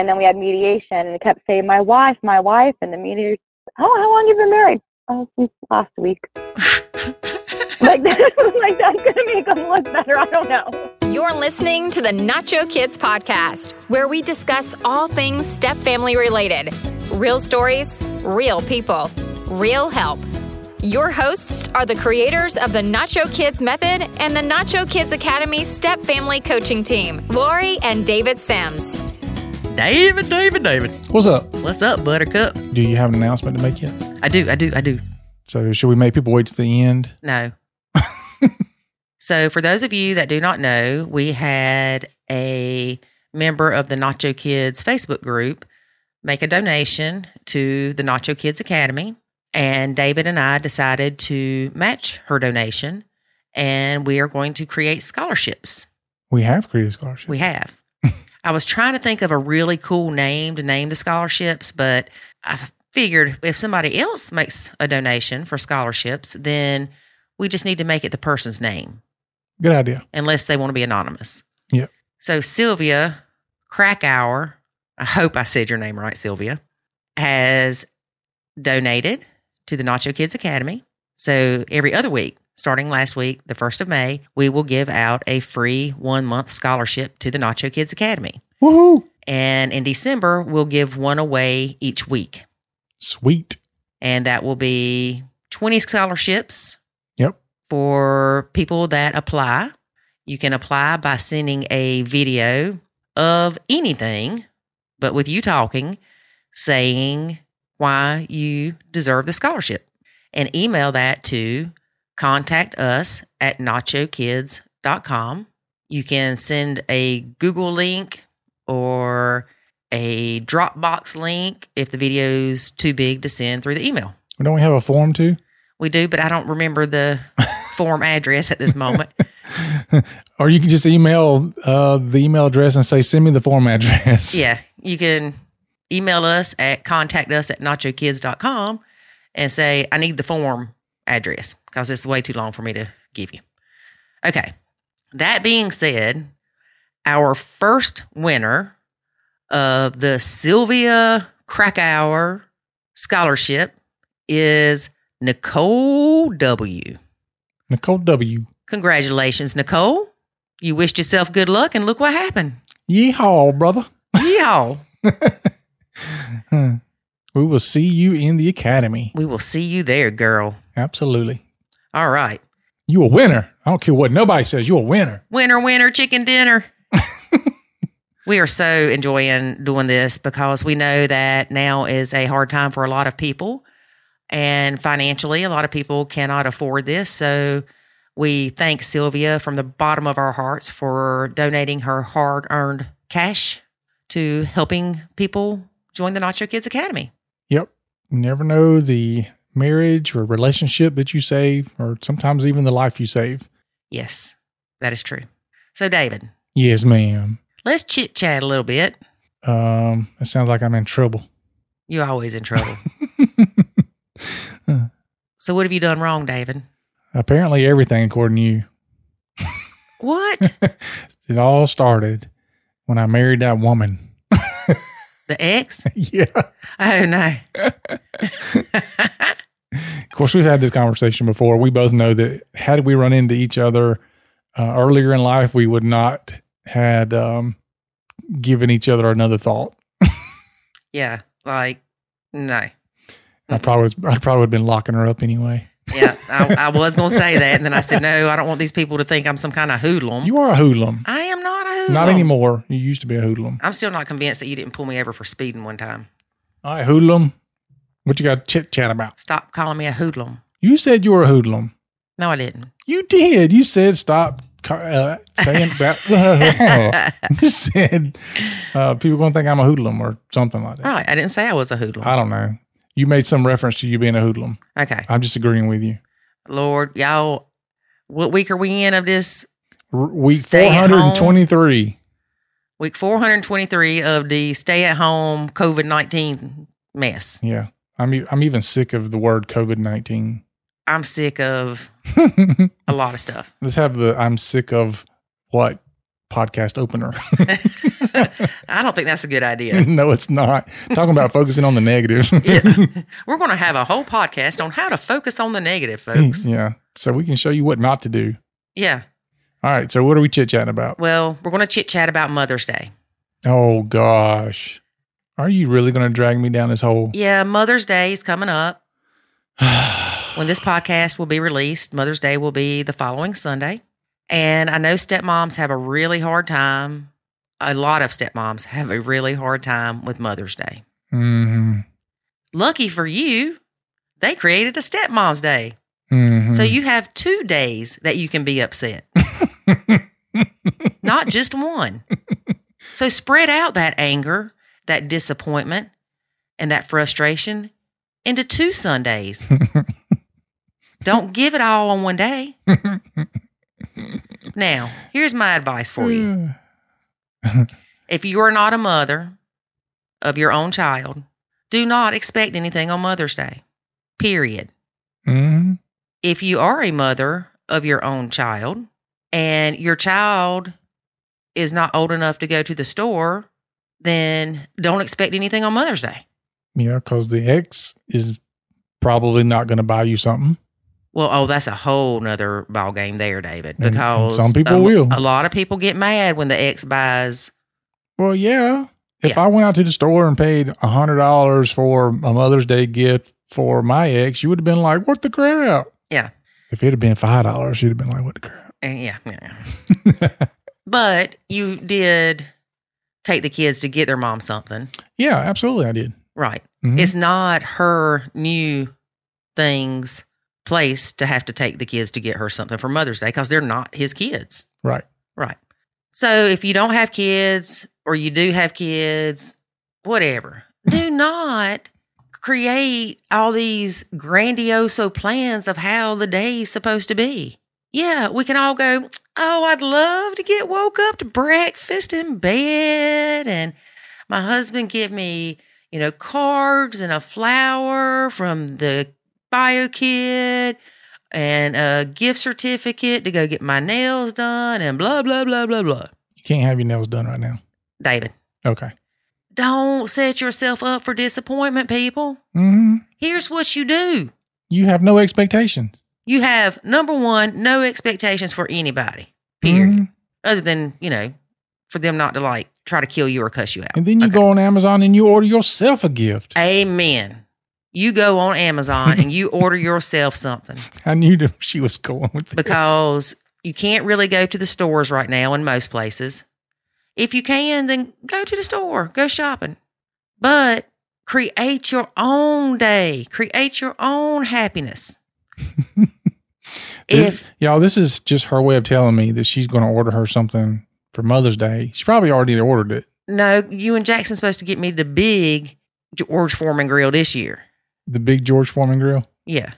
and then we had mediation, and it kept saying my wife, my wife, and the mediator, oh, how long have you been married? Oh, since last week. like, like that's gonna make them look better. I don't know. You're listening to the Nacho Kids podcast, where we discuss all things step family related real stories, real people, real help. Your hosts are the creators of the Nacho Kids Method and the Nacho Kids Academy Step Family Coaching Team, Lori and David Sims. David, David, David. What's up? What's up, Buttercup? Do you have an announcement to make yet? I do, I do, I do. So should we make people wait to the end? No. so, for those of you that do not know, we had a member of the Nacho Kids Facebook group make a donation to the Nacho Kids Academy. And David and I decided to match her donation, and we are going to create scholarships. We have created scholarships. We have. I was trying to think of a really cool name to name the scholarships, but I figured if somebody else makes a donation for scholarships, then we just need to make it the person's name, Good idea. unless they want to be anonymous. Yeah. So Sylvia Krakauer, I hope I said your name right, Sylvia, has donated to the Nacho Kids Academy. So every other week, starting last week, the 1st of May, we will give out a free one month scholarship to the Nacho Kids Academy. Woohoo! And in December, we'll give one away each week. Sweet. And that will be 20 scholarships Yep. for people that apply. You can apply by sending a video of anything, but with you talking, saying why you deserve the scholarship. And email that to contact us at nachokids.com. You can send a Google link or a Dropbox link if the video's too big to send through the email. Don't we have a form too? We do, but I don't remember the form address at this moment. Or you can just email uh, the email address and say, send me the form address. Yeah, you can email us at contact us at nachokids.com and say, I need the form address because it's way too long for me to give you. Okay. That being said, our first winner of the Sylvia Krakauer Scholarship is Nicole W. Nicole W. Congratulations, Nicole. You wished yourself good luck, and look what happened. Yeehaw, brother. Yeehaw. Hmm. We will see you in the academy. we will see you there, girl. Absolutely. All right. You a winner. I don't care what nobody says. You a winner. Winner, winner, chicken dinner. we are so enjoying doing this because we know that now is a hard time for a lot of people. And financially, a lot of people cannot afford this. So we thank Sylvia from the bottom of our hearts for donating her hard earned cash to helping people join the Nacho Kids Academy. Yep. You never know the marriage or relationship that you save, or sometimes even the life you save. Yes, that is true. So, David, Yes, ma'am. let's chit chat a little bit. Um, it sounds like I'm in trouble. You're always in trouble. so, what have you done wrong, David? Apparently, everything according to you. What? It all started when I married that woman. the ex? yeah. Oh, no. Of course, we've had this conversation before. We both know that had we run into each other uh, earlier in life, we would not had um, given each other another thought. Yeah, like, no. I probably was, I probably would have been locking her up anyway. Yeah, I, I was going to say that. And then I said, no, I don't want these people to think I'm some kind of hoodlum. You are a hoodlum. I am not a hoodlum. Not anymore. You used to be a hoodlum. I'm still not convinced that you didn't pull me over for speeding one time. All right, hoodlum. What you got to chit chat about? Stop calling me a hoodlum. You said you were a hoodlum. No, I didn't. You did. You said stop uh, saying that. you said uh, people going to think I'm a hoodlum or something like that. Right. I didn't say I was a hoodlum. I don't know. You made some reference to you being a hoodlum. Okay. I'm just agreeing with you. Lord, y'all, what week are we in of this? R- week Stay 423. Week 423 of the stay at home COVID 19 mess. Yeah. I'm, I'm even sick of the word COVID 19. I'm sick of a lot of stuff. Let's have the I'm sick of what podcast opener. I don't think that's a good idea. no, it's not. Talking about focusing on the negative. Yeah. We're going to have a whole podcast on how to focus on the negative, folks. yeah. So we can show you what not to do. Yeah. All right. So what are we chit chatting about? Well, we're going to chit chat about Mother's Day. Oh gosh. Are you really going to drag me down this hole? Yeah, Mother's Day is coming up. when this podcast will be released, Mother's Day will be the following Sunday. And I know stepmoms have a really hard time. A lot of stepmoms have a really hard time with Mother's Day. hmm Lucky for you, they created a stepmom's day. hmm So you have two days that you can be upset, not just one. So spread out that anger, that disappointment, and that frustration into two Sundays. Don't give it all on one day. Now, here's my advice for you. If you are not a mother of your own child, do not expect anything on Mother's Day. Period hmm if you are a mother of your own child and your child is not old enough to go to the store, then don't expect anything on Mother's Day. Yeah, because the ex is probably not going to buy you something. Well, oh, that's a whole nother ball game there, David. And- and Because some people a, will. A lot of people get mad when the ex buys. Well, yeah. If Yeah. I went out to the store and paid a hundred dollars for a Mother's Day gift for my ex, you would have been like, "What the crap?" Yeah. If it had been five dollars, you'd have been like, "What the crap?" And yeah, yeah. but you did take the kids to get their mom something, yeah, absolutely, I did. right? Mhm. It's not her new things place to have to take the kids to get her something for Mother's Day because they're not his kids. right. Right. So if you don't have kids or you do have kids, whatever, do not create all these grandioso plans of how the day is supposed to be. Yeah, we can all go, oh, I'd love to get woke up to breakfast in bed and my husband give me, you know, cards and a flower from the bio kid and a gift certificate to go get my nails done and blah, blah, blah, blah, blah. You can't have your nails done right now. David, Okay. don't set yourself up for disappointment, people. Mm-hmm. Here's what you do You have no expectations. You have number one, no expectations for anybody, period, Mhm. other than, you know, for them not to like try to kill you or cuss you out. And then you Okay. go on Amazon and you order yourself a gift. Amen. You go on Amazon and you order yourself something. I knew that she was going with this. because you can't really go to the stores right now in most places. If you can, then go to the store, go shopping. But create your own day, create your own happiness. If y'all, this is just her way of telling me that she's going to order her something for Mother's Day. She probably already ordered it. no, you and Jackson's supposed to get me the big George Foreman grill this year. The big George Foreman grill. Yeah.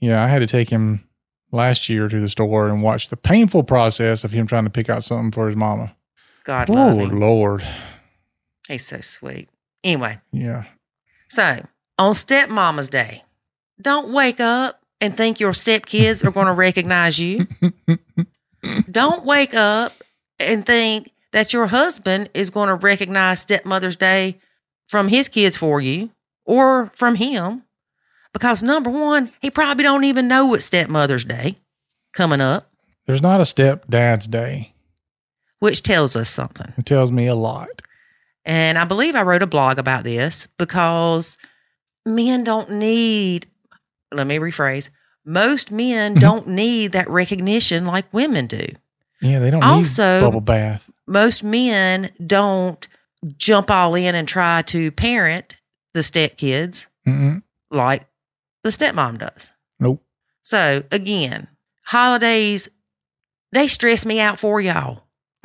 Yeah, I had to take him last year to the store and watch the painful process of him trying to pick out something for his mama. God Oh him. Lord. He's so sweet. Anyway, Yeah. So on stepmama's day, don't wake up and think your stepkids are going to recognize you. don't wake up and think that your husband is going to recognize stepmother's day from his kids for you or from him. Because number one, he probably don't even know what stepmother's day coming up, There's not a stepdad's day. which tells us something. It tells me a lot. And I believe I wrote a blog about this because men don't need, let me rephrase, most men mm-hmm. don't need that recognition like women do. Yeah, they don't Also- need bubble bath. Most men don't jump all in and try to parent the stepkids Mm-mm. like the stepmom does. Nope. So again, holidays, they stress me out for y'all.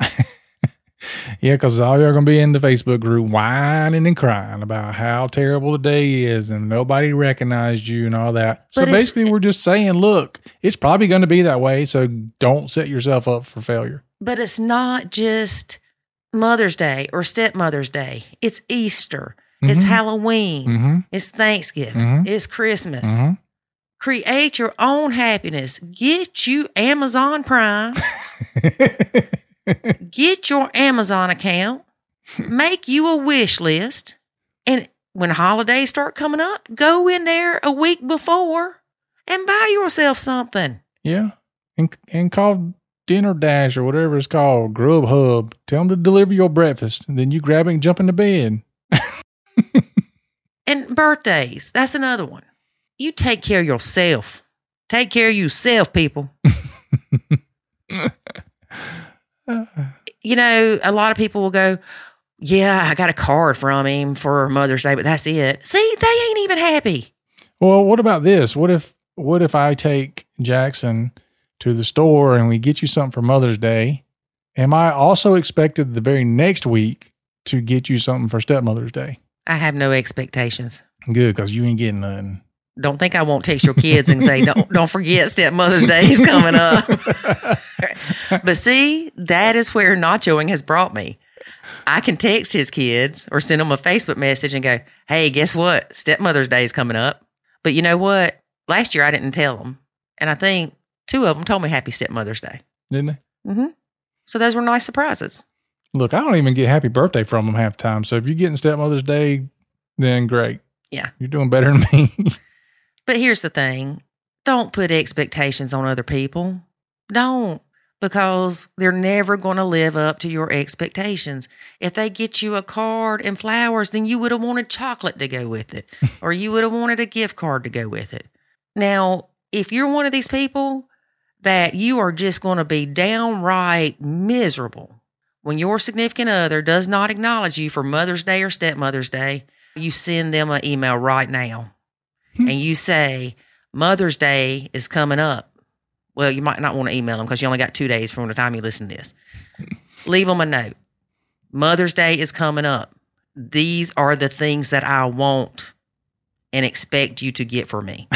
Yeah, because all y'all gonna be in the Facebook group whining and crying about how terrible the day is and nobody recognized you and all that. So But it's- basically, we're just saying, look, it's probably going to be that way. So don't set yourself up for failure. But it's not just Mother's Day or Stepmother's Day. It's Easter. It's Mhm. Halloween. Mm-hmm. It's Thanksgiving. Mhm. It's Christmas. Mm-hmm. Create your own happiness. Get you Amazon Prime. Get your Amazon account Make you a wish list. And when holidays start coming up, go in there a week before and buy yourself something. Yeah. And and call Dinner Dash or whatever it's called, Grubhub. Tell them to deliver your breakfast. And then you grab it and jump into bed. And birthdays, that's another one. You take care of yourself. Take care of yourself, people. you know, a lot of people will go, Yeah, I got a card from him for Mother's Day, but that's it. See, they ain't even happy. Well, what about this? What if what if I take Jackson to the store and we get you something for Mother's Day? Am I also expected the very next week to get you something for stepmother's day? I have no expectations. Good, because you ain't getting nothing. Don't think I won't text your kids and say, Don't don't forget stepmother's day is coming up. but see, that is where nachoing has brought me. I can text his kids or send them a Facebook message and go, Hey, guess what? Stepmother's Day is coming up. But you know what? Last year I didn't tell them. And I think two of them told me Happy Stepmother's Day. Didn't they? Mm-hmm. So those were nice surprises. Look, I don't even get happy birthday from them half the time. So if you're getting stepmother's day, then great. Yeah. You're doing better than me. But here's the thing don't put expectations on other people. Don't, because they're never going to live up to your expectations. If they get you a card and flowers, then you would have wanted chocolate to go with it, or you would have wanted a gift card to go with it. Now, if you're one of these people that you are just going to be downright miserable when your significant other does not acknowledge you for Mother's Day or Stepmother's Day, you send them an email right now hmm. and you say, Mother's Day is coming up. Well, you might not want to email them because you only got two days from the time you listen to this. Leave them a note. Mother's Day is coming up. These are the things that I want and expect you to get for me.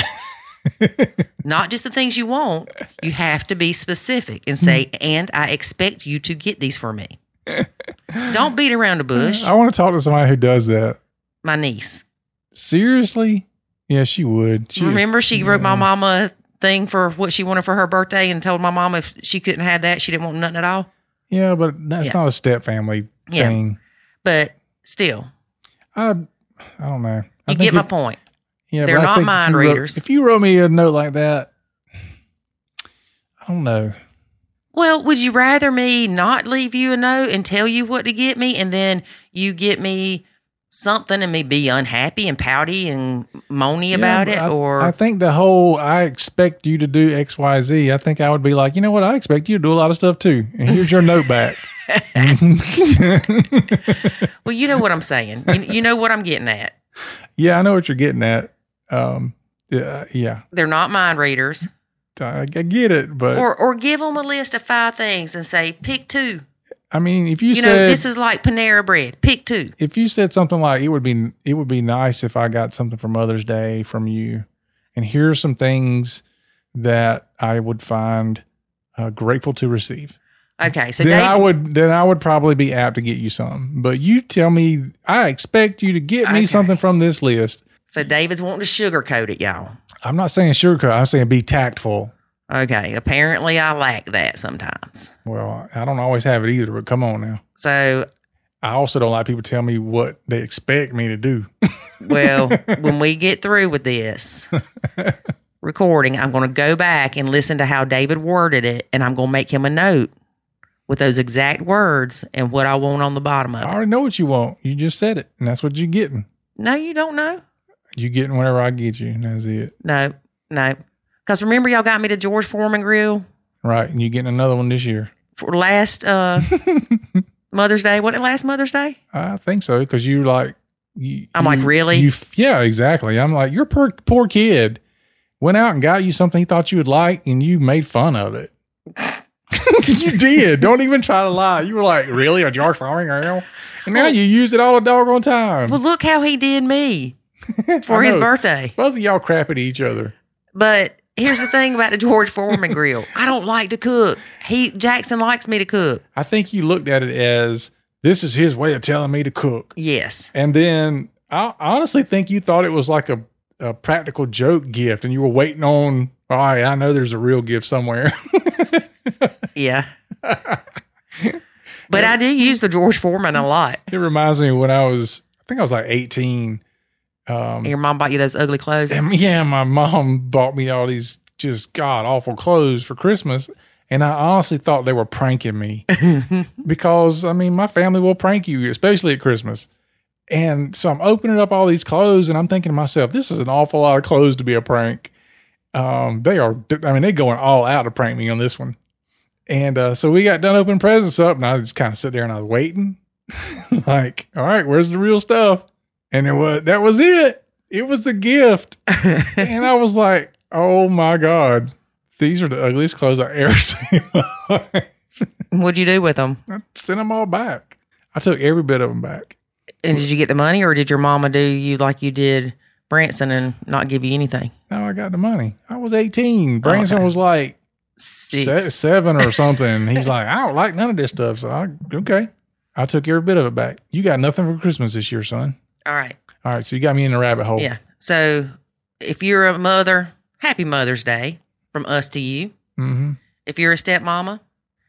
not just the things you want. You have to be specific and say, and I expect you to get these for me. Don't beat around the bush. I want to talk to somebody who does that. My niece. Seriously? Yeah, she would. She is- Remember, she wrote my mama thing for what she wanted for her birthday and told my mom if she couldn't have that, she didn't want nothing at all. Yeah, but that's Yeah. not a step family Yeah. thing. But still, I, I don't know. I you get my if- point. Yeah, They're not think if mind wrote- readers. if you wrote me a note like that, I don't know. Well, would you rather me not leave you a note and tell you what to get me, and then you get me something and me be unhappy and pouty and moany Yeah, about it, I, or I think the whole I expect you to do X Y Z. I think I would be like, you know what? I expect you to do a lot of stuff too. And here's your note back. well, you know what I'm saying. You, you know what I'm getting at. yeah, I know what you're getting at. Um, yeah, yeah, They're not mind readers, I, I get it, but or or give them a list of five things and say pick two. I mean, if you, said You, said know, this is like Panera bread. Pick two. if you said something like it would be it would be nice if I got something for Mother's Day from you, and here are some things that I would find uh, grateful to receive. Okay, so then Dave, I would then I would probably be apt to get you some. But you tell me I expect you to get me Okay. something from this list. so David's wanting to sugarcoat it, y'all. I'm not saying sugarcoat. I'm saying be tactful. Okay, apparently I lack that sometimes. Well, I don't always have it either. But come on now. So, I also don't like people tell me what they expect me to do. well, when we get through with this recording, I'm going to go back and listen to how David worded it, and I'm going to make him a note with those exact words and what I want on the bottom of it. I already know what you want. You just said it, and that's what you're getting. No, you don't know. You're getting whatever I get you, and that's it. No, no. Because remember, y'all got me to George Foreman Grill Right, and you're getting another one this year. for last uh, Mother's Day. What, last Mother's Day? I think so because you're like. You, I'm like, really? You, yeah, exactly. I'm like, your poor poor kid went out and got you something he thought you would like, and you made fun of it. you did. Don't even try to lie. You were like, really, a George Foreman grill? And now you use it all the doggone time. Well, look how he did me for his birthday. Both of y'all crap at each other. But here's the thing about the George Foreman grill. I don't like to cook. He Jackson likes me to cook. I think you looked at it as this is his way of telling me to cook. Yes. And then I honestly think you thought it was like a, a practical joke gift and you were waiting on, all right, I know there's a real gift somewhere. Yeah. But I do use the George Foreman a lot. It reminds me when I was, I think I was like 18. Um, And your mom bought you those ugly clothes. yeah, my mom bought me all these just god awful clothes for Christmas. And I honestly thought they were pranking me because I mean, my family will prank you, especially at Christmas. And so I'm opening up all these clothes and I'm thinking to myself, this is an awful lot of clothes to be a prank. Um, they are, I mean, they're going all out to prank me on this one. And uh, so we got done opening presents up and I just kind of sit there and I was waiting. like, all right, where's the real stuff? And it was, that was it. It was the gift. and I was like, oh my God, these are the ugliest clothes I ever seen. in my life. What'd you do with them? I sent them all back. I took every bit of them back. And did you get the money, or did your mama do you like you did Branson and not give you anything? Now I got the money. I was 18. Branson Okay. was like Six. se- seven or something. He's like, I don't like none of this stuff. So I, okay. I took every bit of it back. You got nothing for Christmas this year, son. All right. All right. So you got me in the rabbit hole. Yeah. So if you're a mother, happy Mother's Day from us to you. Mm-hmm. If you're a stepmama,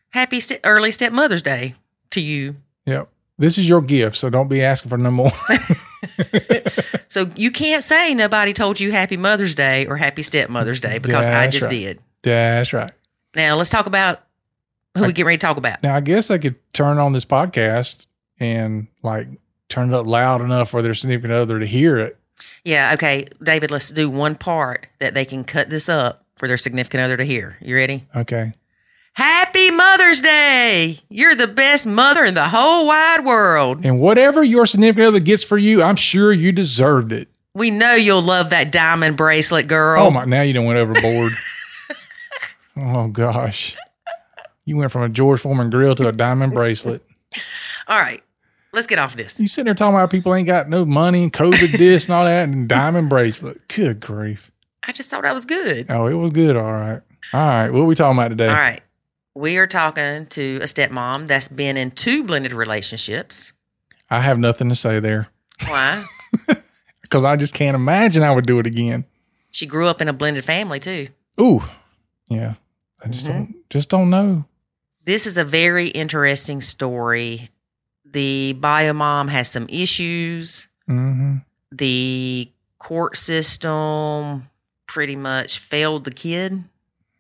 happy ste- early stepmother's day to you. Yep. This is your gift. So don't be asking for no more. So you can't say nobody told you happy Mother's Day or happy stepmother's day because I just right. did. That's right. Now let's talk about who we get ready to talk about. Now I guess they could turn on this podcast and like turn it up loud enough for their significant other to hear it. Yeah, okay, David, let's do one part that they can cut this up for their significant other to hear. You ready? Okay. Happy Mother's Day! You're the best mother in the whole wide world. And whatever your significant other gets for you, I'm sure you deserved it. We know you'll love that diamond bracelet, girl. Oh my! Now you done went overboard. oh gosh, you went from a George Foreman grill to a diamond bracelet. All right, let's get off this. You sitting there talking about people ain't got no money and COVID this and all that and diamond bracelet. Good grief! I just thought that was good. Oh, it was good. All right, all right. What are we talking about today? All right. We are talking to a stepmom that's been in two blended relationships. I have nothing to say there Why? because I just can't imagine I would do it again. she grew up in a blended family too. Ooh, yeah. I just Mm-hmm. don't just don't know. This is a very interesting story. The bio mom has some issues. hmm The court system pretty much failed the kid.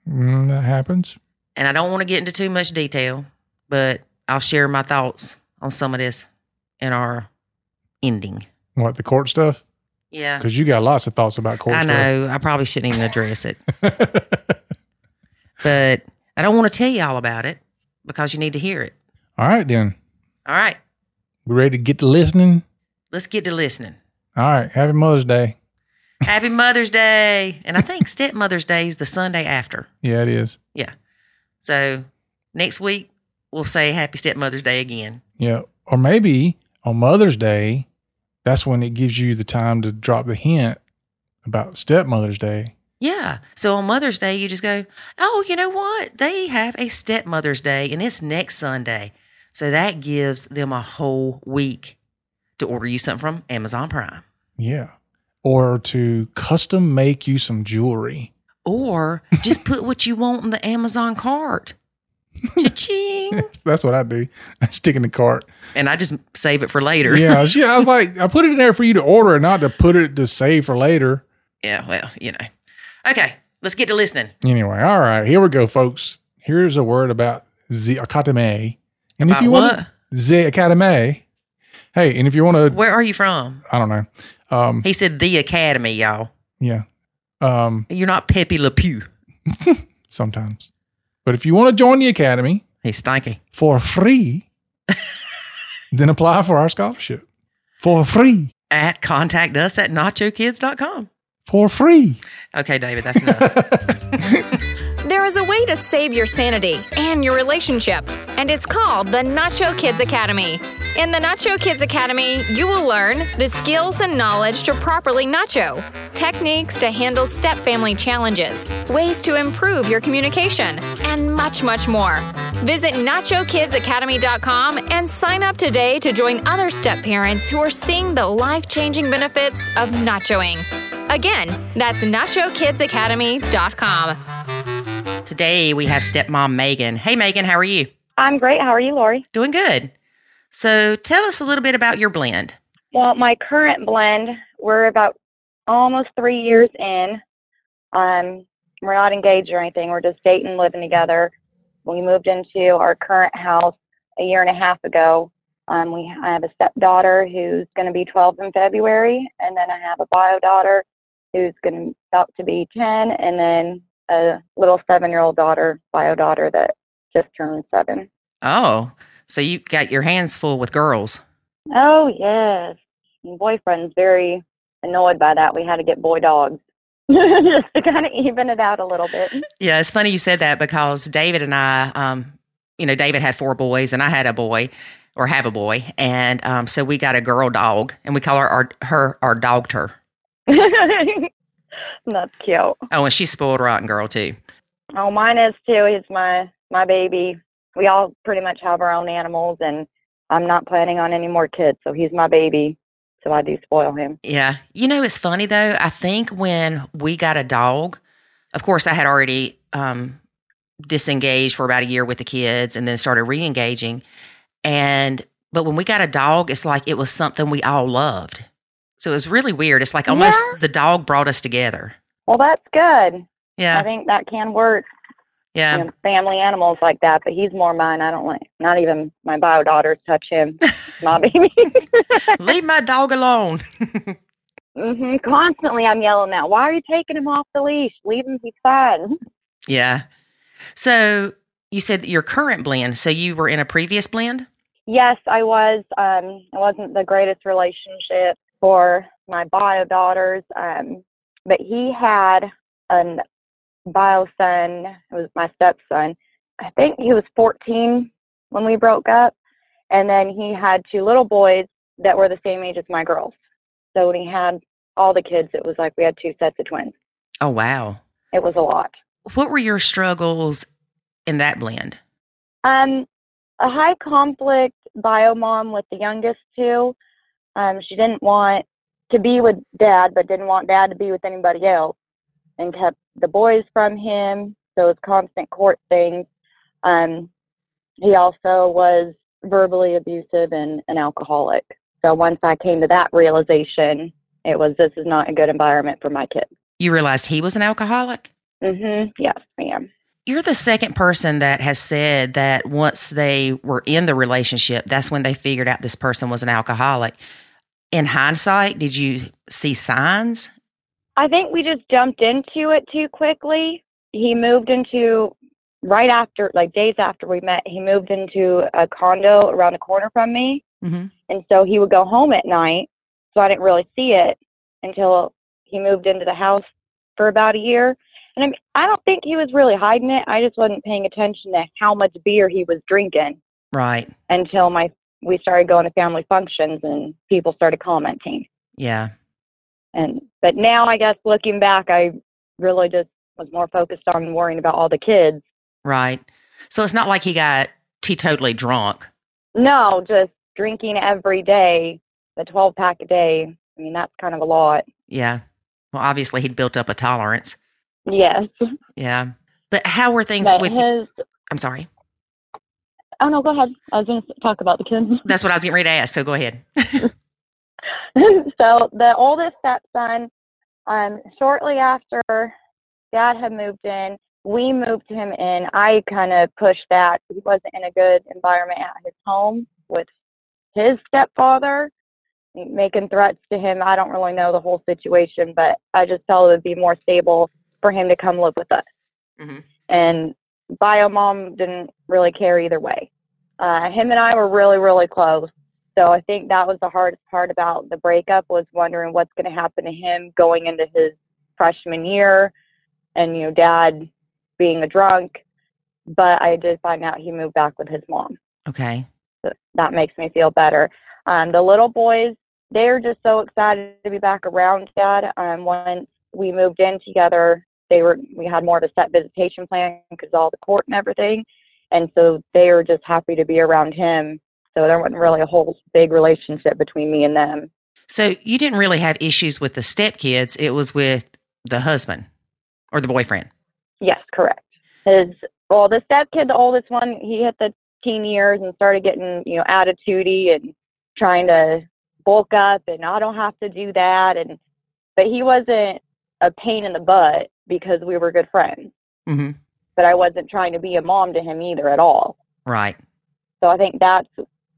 Mm, that happens. And I don't want to get into too much detail, but I'll share my thoughts on some of this in our ending. What the court stuff? Yeah. Because you got lots of thoughts about court I stuff. know. I probably shouldn't even address it. but I don't want to tell you all about it because you need to hear it. All right, then. All right, We ready to get to listening? let's get to listening. All right. Happy Mother's Day. Happy Mother's Day. And I think Stepmother's Day is the Sunday after. Yeah, it is. Yeah. So next week, we'll say Happy Stepmother's Day again. Yeah. Or maybe on Mother's Day, that's when it gives you the time to drop the hint about stepmother's day. Yeah. So on Mother's Day, you just go, oh, you know what? They have a Stepmother's Day and it's next Sunday. So that gives them a whole week to order you something from Amazon Prime. Yeah. Or to custom make you some jewelry. Or just put what you want in the Amazon cart. Cha-ching. That's what I do. I stick in the cart. and I just save it for later. Yeah. yeah. I was like, I put it in there for you to order, and not to put it to save for later. Yeah, well, you know. Okay, let's get to listening. Anyway, all right, here we go, folks. Here's a word about the academy. And if you what? want the academy, hey, and if you want to, Where are you from? I don't know, um, He said the Academy, y'all. yeah, um, You're not Pepe Le Pew. sometimes. But if you want to join the academy He's stinky. for free, then apply for our scholarship for free. At contact us at nachokids.com. For free. Okay, David, that's enough. There is a way to save your sanity and your relationship, and it's called the Nacho Kids Academy. In the Nacho Kids Academy, you will learn the skills and knowledge to properly nacho, techniques to handle step family challenges, ways to improve your communication, and much, much more. Visit NachoKidsAcademy.com and sign up today to join other step parents who are seeing the life changing benefits of nachoing. Again, that's NachoKidsAcademy.com. Today we have stepmom Megan. Hey, Megan, how are you? I'm great. How are you, Lori? Doing good. So tell us a little bit about your blend. Well, my current blend, we're about almost three years in. Um, we're not engaged or anything. We're just dating, living together. We moved into our current house a year and a half ago. Um, we I have a stepdaughter who's going to be 12 in February, and then I have a bio daughter who's going to about to be 10, and then a little seven-year-old daughter, bio daughter that just turned seven. Oh, so you got your hands full with girls. Oh yes, my boyfriend's very annoyed by that. We had to get boy dogs just to kind of even it out a little bit. Yeah, it's funny you said that because David and I, um, you know, David had four boys and I had a boy or have a boy, and um, so we got a girl dog, and we call her our her our dogged her. That's cute. Oh, and she's spoiled rotten girl too. Oh, mine is too. He's my my baby. We all pretty much have our own animals, and I'm not planning on any more kids, so he's my baby. So I do spoil him. Yeah, you know, it's funny though. I think when we got a dog, of course, I had already um, disengaged for about a year with the kids, and then started re-engaging. And but when we got a dog, it's like it was something we all loved. So it was really weird. It's like almost Yeah. the dog brought us together. Well, that's good. Yeah. I think that can work. yeah. you know, family animals like that, but he's more mine. I don't like not even my bio daughters touch him. My baby. Leave my dog alone. hmm Constantly, I'm yelling out, "Why are you taking him off the leash? Leave him. He's fine." yeah. So you said that your current blend. So you were in a previous blend. Yes, I was. Um, it wasn't the greatest relationship for my bio daughters, um, but he had a bio son. It was my stepson. I think he was 14 when we broke up, and then he had two little boys that were the same age as my girls. So when he had all the kids, it was like we had two sets of twins. Oh wow. It was a lot. What were your struggles in that blend? Um, a high conflict bio mom with the youngest two. Um, she didn't want to be with dad, but didn't want dad to be with anybody else, and kept the boys from him. So it was constant court things. Um, he also was verbally abusive and an alcoholic. So once I came to that realization, it was this is not a good environment for my kids. You realized he was an alcoholic? Mhm. Yes, ma'am. You're the second person that has said that once they were in the relationship, that's when they figured out this person was an alcoholic. In hindsight, did you see signs? I think we just jumped into it too quickly. He moved into right after, like days after we met, he moved into a condo around the corner from me. Mm-hmm. And so he would go home at night. So I didn't really see it until he moved into the house for about a year. And I, mean, I don't think he was really hiding it. I just wasn't paying attention to how much beer he was drinking Right. until my we started going to family functions and people started commenting. Yeah. And but now I guess looking back, I really just was more focused on worrying about all the kids. Right. So it's not like he got teetotally drunk. No, just drinking every day, the 12 pack a day. I mean, that's kind of a lot. Yeah. Well, obviously he'd built up a tolerance. Yes. Yeah. But how were things But with his, I'm sorry. oh no, go ahead. I was going to talk about the kids. That's what I was getting ready to ask. So go ahead. so the oldest stepson, um, shortly after dad had moved in, we moved him in. I kind of pushed that. He wasn't in a good environment at his home with his stepfather, making threats to him. I don't really know the whole situation, but I just felt it would be more stable for him to come live with us. Mhm. And bio mom didn't really care either way. Uh, him and I were really, really close. So I think that was the hardest part about the breakup was wondering what's going to happen to him going into his freshman year, and you know, dad being a drunk. But I did find out he moved back with his mom. Okay. So that makes me feel better. Um, the little boys, they're just so excited to be back around dad. Um, once we moved in together, they were we had more of a set visitation plan because all the court and everything, and so they were just happy to be around him. So there wasn't really a whole big relationship between me and them. So you didn't really have issues with the stepkids. It was with the husband or the boyfriend. Yes, correct. His well, the step kid, the oldest one, he hit the teen years and started getting, you know, attitudey and trying to bulk up and I don't have to do that and but he wasn't a pain in the butt because we were good friends. hmm But I wasn't trying to be a mom to him either at all. Right. So I think that's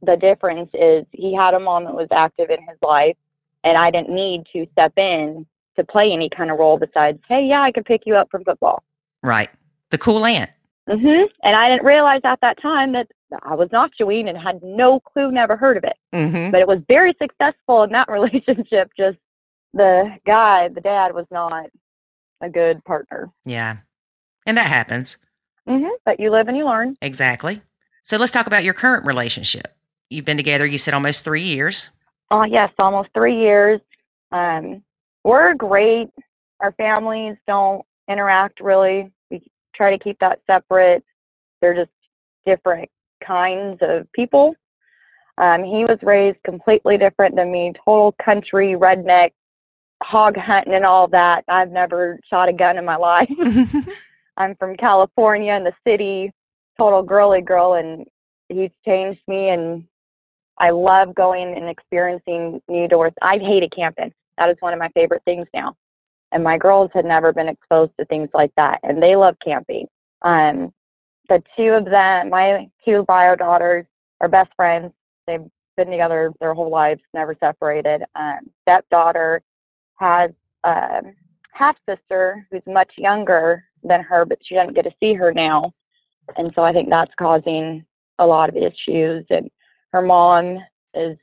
the difference is he had a mom that was active in his life and I didn't need to step in to play any kind of role besides, hey, yeah, I can pick you up from football. Right. The cool aunt. Mm-hmm. And I didn't realize at that time that I was nachoing and had no clue, never heard of it. hmm But it was very successful in that relationship. Just the guy, the dad, was not a good partner. Yeah. And that happens. hmm But you live and you learn. Exactly. So let's talk about your current relationship. You've been together, you said almost three years. Oh yes, almost three years. Um, we're great. Our families don't interact really. We try to keep that separate. They're just different kinds of people. Um, he was raised completely different than me, total country redneck, hog hunting and all that. I've never shot a gun in my life. I'm from California in the city, total girly girl, and he's changed me. And I love going and experiencing new doors. I hated camping. That is one of my favorite things now. And my girls had never been exposed to things like that, and they love camping. Um, the two of them, my two bio daughters, are best friends. They've been together their whole lives, never separated. Um, stepdaughter has a half sister who's much younger than her, but she doesn't get to see her now. And so I think that's causing a lot of issues. And her mom is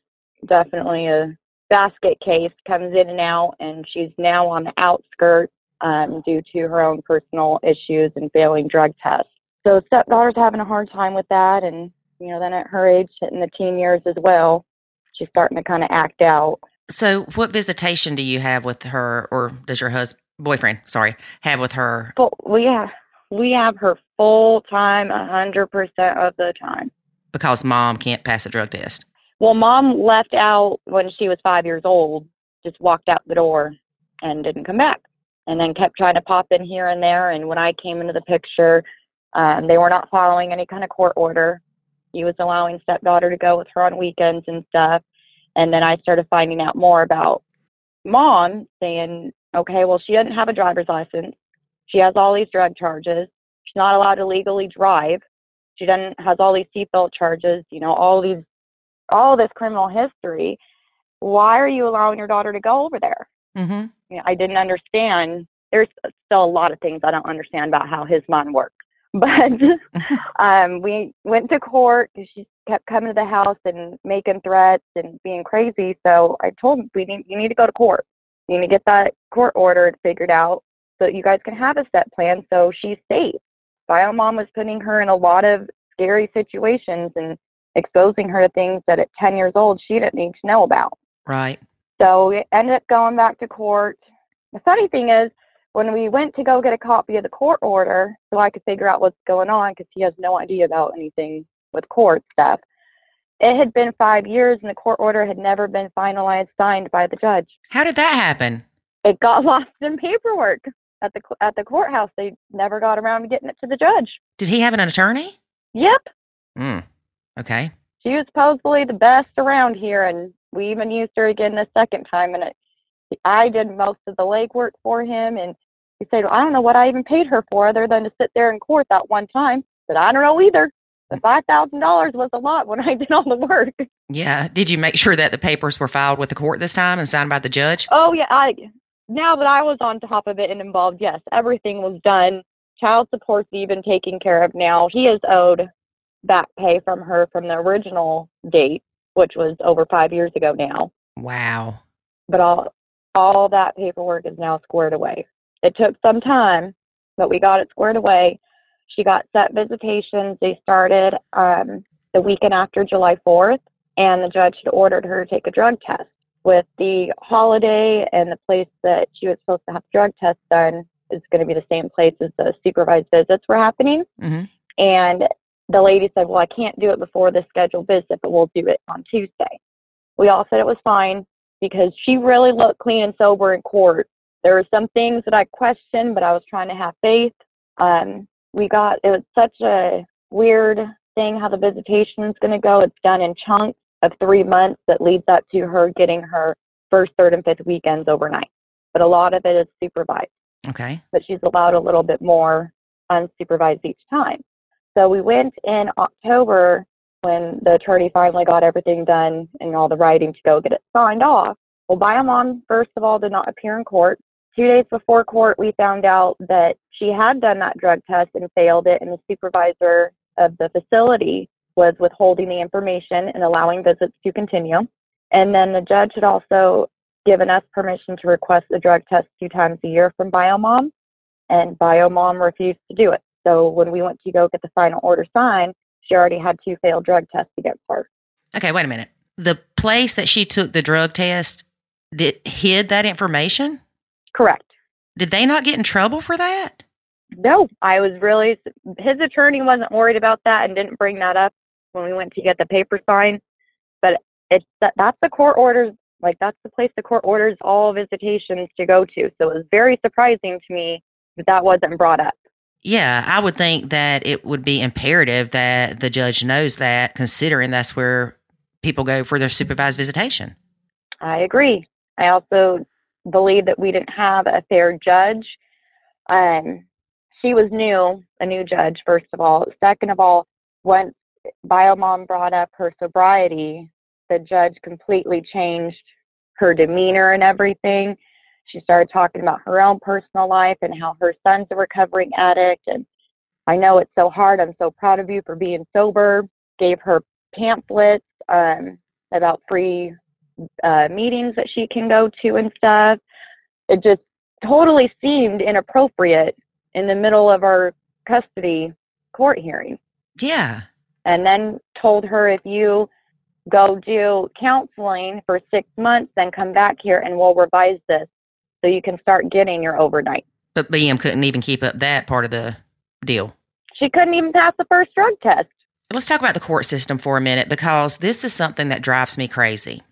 definitely a basket case, comes in and out, and she's now on the outskirts um, due to her own personal issues and failing drug tests. So stepdaughter's having a hard time with that, and you know, then at her age, hitting the teen years as well, she's starting to kind of act out. So, what visitation do you have with her, or does your husband, boyfriend, sorry, have with her? Well, we have we have her full time, a hundred percent of the time. Because mom can't pass a drug test. Well, mom left out when she was five years old, just walked out the door and didn't come back. And then kept trying to pop in here and there. And when I came into the picture, um, they were not following any kind of court order. He was allowing stepdaughter to go with her on weekends and stuff. And then I started finding out more about mom saying, okay, well, she doesn't have a driver's license. She has all these drug charges. She's not allowed to legally drive. She doesn't has all these seatbelt charges. You know, all these all this criminal history. Why are you allowing your daughter to go over there? Mm-hmm. You know, I didn't understand. There's still a lot of things I don't understand about how his mind works. But um, we went to court. because She kept coming to the house and making threats and being crazy. So I told him, we need, you need to go to court. You need to get that court order figured out so that you guys can have a set plan so she's safe. Bio mom was putting her in a lot of scary situations and exposing her to things that at 10 years old she didn't need to know about. Right. So we ended up going back to court. The funny thing is, when we went to go get a copy of the court order so I could figure out what's going on, because he has no idea about anything with court stuff, it had been five years and the court order had never been finalized, signed by the judge. How did that happen? It got lost in paperwork at the at the courthouse. They never got around to getting it to the judge. Did he have an attorney? Yep, Mm. Okay. she was supposedly the best around here, and we even used her again the second time. And it, I did most of the legwork for him, and he said, well, "I don't know what I even paid her for, other than to sit there in court that one time." But I don't know either. The mm. five thousand dollars was a lot when I did all the work. Yeah. Did you make sure that the papers were filed with the court this time and signed by the judge? Oh yeah, I now that I was on top of it and involved, yes, everything was done. Child support's even taken care of now. He is owed back pay from her from the original date, which was over five years ago now. Wow. But all all that paperwork is now squared away. It took some time, but we got it squared away. She got set visitations. They started um, the weekend after July 4th, and the judge had ordered her to take a drug test. With the holiday and the place that she was supposed to have the drug tests done is going to be the same place as the supervised visits were happening. hmm And the lady said, Well, I can't do it before the scheduled visit, but we'll do it on Tuesday. We all said it was fine because she really looked clean and sober in court. There were some things that I questioned, but I was trying to have faith. Um, we got, it was such a weird thing how the visitation is going to go. It's done in chunks of three months that leads up to her getting her first, third, and fifth weekends overnight. But a lot of it is supervised. Okay. But she's allowed a little bit more unsupervised each time. So we went in October when the attorney finally got everything done and all the writing to go get it signed off. Well, Biomom, first of all, did not appear in court. Two days before court, we found out that she had done that drug test and failed it, and the supervisor of the facility was withholding the information and allowing visits to continue. And then the judge had also given us permission to request the drug test two times a year from Biomom, and Biomom refused to do it. So when we went to go get the final order signed, she already had two failed drug tests to get her. Okay, wait a minute. The place that she took the drug test did hid that information? Correct. Did they not get in trouble for that? No, I was really, his attorney wasn't worried about that and didn't bring that up when we went to get the paper signed. But it's that, that's the court orders, like that's the place the court orders all visitations to go to. So it was very surprising to me that that wasn't brought up. Yeah, I would think that it would be imperative that the judge knows that, considering that's where people go for their supervised visitation. I agree. I also believe that we didn't have a fair judge. Um, she was new, a new judge, first of all. Second of all, once Biomom brought up her sobriety, the judge completely changed her demeanor and everything. She started talking about her own personal life and how her son's a recovering addict. And I know it's so hard. I'm so proud of you for being sober. Gave her pamphlets um, about free uh, meetings that she can go to and stuff. It just totally seemed inappropriate in the middle of our custody court hearing. Yeah. And then told her if you go do counseling for six months, then come back here and we'll revise this so you can start getting your overnight. But BM couldn't even keep up that part of the deal. She couldn't even pass the first drug test. Let's talk about the court system for a minute because this is something that drives me crazy.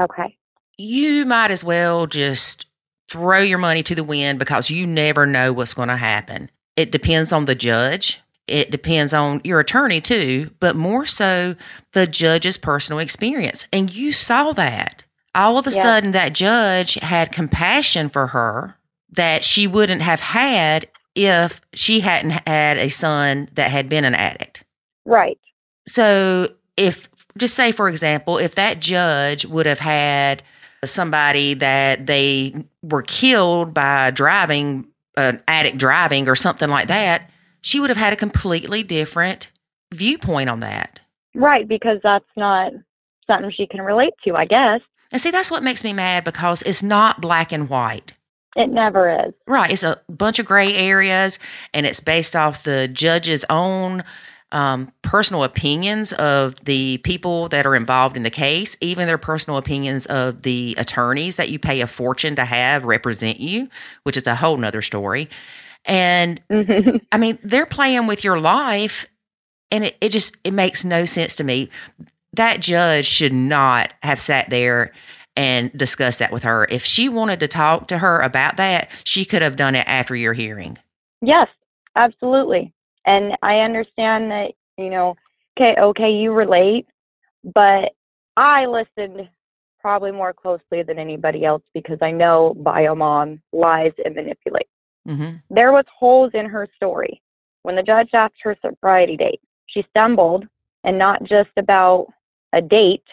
Okay. You might as well just throw your money to the wind because you never know what's going to happen. It depends on the judge. It depends on your attorney too, but more so the judge's personal experience. And you saw that. All of a Yeah. sudden, that judge had compassion for her that she wouldn't have had if she hadn't had a son that had been an addict. Right. So, if just say, for example, if that judge would have had somebody that they were killed by driving, an addict driving or something like that, she would have had a completely different viewpoint on that. Right, because that's not something she can relate to, I guess. And see, that's what makes me mad because it's not black and white. It never is. Right. It's a bunch of gray areas and it's based off the judge's own um, personal opinions of the people that are involved in the case, even their personal opinions of the attorneys that you pay a fortune to have represent you, which is a whole nother story. And I mean, they're playing with your life and it, it just it makes no sense to me. That judge should not have sat there and discussed that with her. If she wanted to talk to her about that, she could have done it after your hearing. yes, absolutely. And I understand that, you know, okay, okay, you relate, but I listened probably more closely than anybody else because I know Biomom lies and manipulates. hmm There was holes in her story. When the judge asked her sobriety date, she stumbled and not just about a date,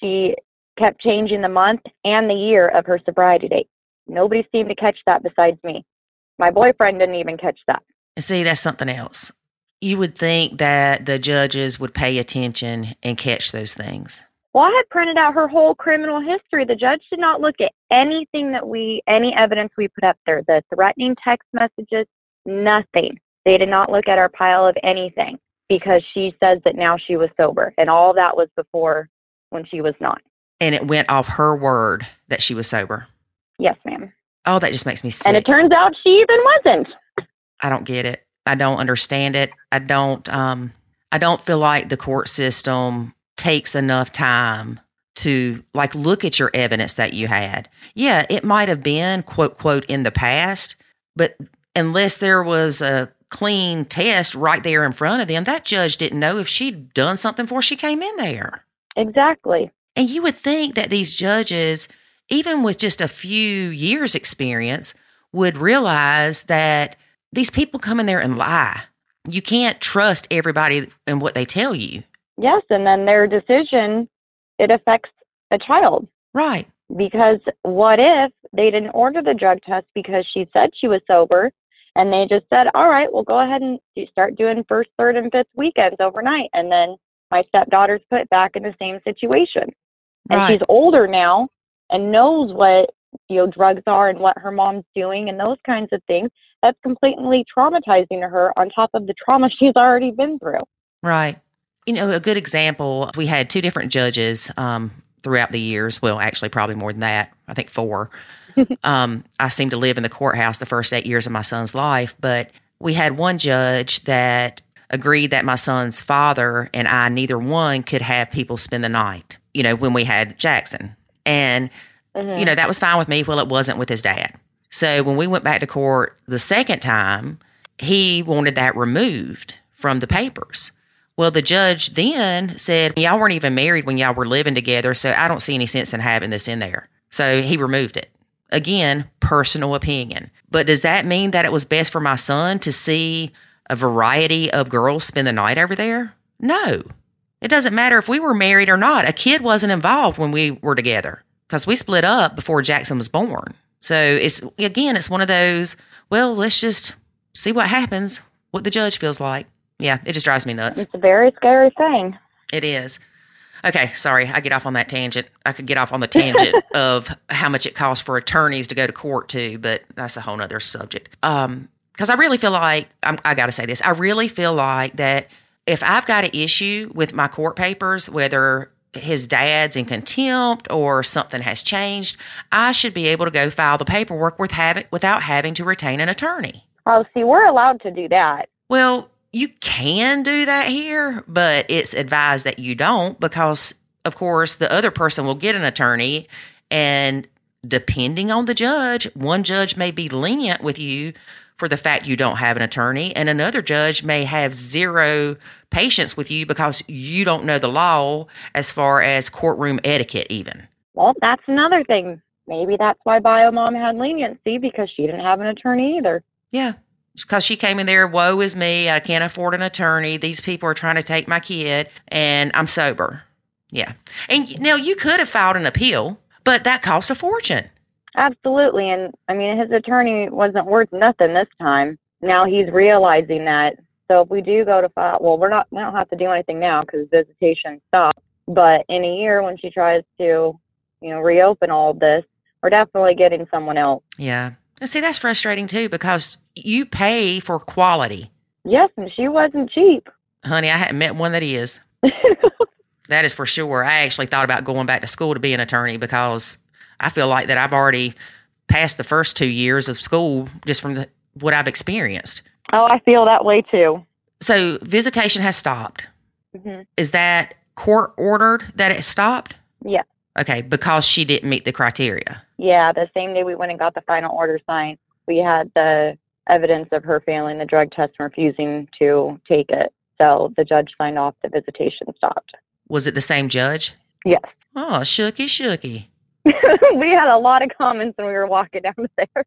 she kept changing the month and the year of her sobriety date. Nobody seemed to catch that besides me. My boyfriend didn't even catch that. And see, that's something else. You would think that the judges would pay attention and catch those things. Well, I had printed out her whole criminal history. The judge did not look at anything that we, any evidence we put up there, the threatening text messages, nothing. They did not look at our pile of anything because she says that now she was sober and all that was before when she was not. And it went off her word that she was sober. Yes, ma'am. Oh, that just makes me sick. And it turns out she even wasn't. I don't get it. I don't understand it. I don't um I don't feel like the court system takes enough time to like look at your evidence that you had. Yeah, it might have been quote quote in the past, but unless there was a clean test right there in front of them. That judge didn't know if she'd done something before she came in there. Exactly. And you would think that these judges, even with just a few years' experience, would realize that these people come in there and lie. You can't trust everybody and what they tell you. Yes, and then their decision it affects a child Right. because what if they didn't order the drug test because she said she was sober and they just said, "All right, we'll go ahead and start doing first, third, and fifth weekends overnight," and then my stepdaughter's put back in the same situation, and Right. she's older now and knows what you know drugs are and what her mom's doing and those kinds of things. That's completely traumatizing to her on top of the trauma she's already been through. Right. You know, a good example, we had two different judges um, throughout the years. Well, actually, probably more than that. I think four. um, I seemed to live in the courthouse the first eight years of my son's life, but we had one judge that agreed that my son's father and I, neither one could have people spend the night, you know, when we had Jackson. And Mhm. you know, that was fine with me. Well, it wasn't with his dad. So when we went back to court the second time, he wanted that removed from the papers. Well, the judge then said, Y'all weren't even married when y'all were living together, so I don't see any sense in having this in there. So he removed it. Again, personal opinion. But does that mean that it was best for my son to see a variety of girls spend the night over there? No. It doesn't matter if we were married or not. A kid wasn't involved when we were together because we split up before Jackson was born. So it's again, it's one of those. Well, let's just see what happens, what the judge feels like. Yeah, it just drives me nuts. It's a very scary thing. It is. Okay, sorry, I get off on that tangent. I could get off on the tangent of how much it costs for attorneys to go to court too, but that's a whole nother subject. Um, because I really feel like I'm, I got to say this. I really feel like that if I've got an issue with my court papers, whether his dad's in contempt or something has changed, I should be able to go file the paperwork with having, without having to retain an attorney. Oh, see, we're allowed to do that. Well, you can do that here, but it's advised that you don't because, of course, the other person will get an attorney. And depending on the judge, one judge may be lenient with you for the fact you don't have an attorney, and another judge may have zero patience with you because you don't know the law as far as courtroom etiquette, even. Well, that's another thing. Maybe that's why Bio Mom had leniency because she didn't have an attorney either. Yeah. Because she came in there, woe is me. I can't afford an attorney. These people are trying to take my kid, and I'm sober. Yeah. And now you could have filed an appeal, but that cost a fortune. Absolutely. And I mean, his attorney wasn't worth nothing this time. Now he's realizing that. So if we do go to file, well, we're not, we don't have to do anything now because visitation stopped. But in a year, when she tries to, you know, reopen all this, we're definitely getting someone else. Yeah. And see, that's frustrating too because you pay for quality. Yes, and she wasn't cheap. Honey, I hadn't met one that is. That is for sure. I actually thought about going back to school to be an attorney because I feel like that I've already passed the first two years of school just from the, what I've experienced. oh, I feel that way too. So visitation has stopped. hmm Is that court ordered that it stopped? Yeah. Okay, because she didn't meet the criteria. Yeah, the same day we went and got the final order signed, we had the evidence of her failing the drug test and refusing to take it. So the judge signed off the visitation stopped. Was it the same judge? Yes. Oh, shooky, shooky. we had a lot of comments when we were walking down there.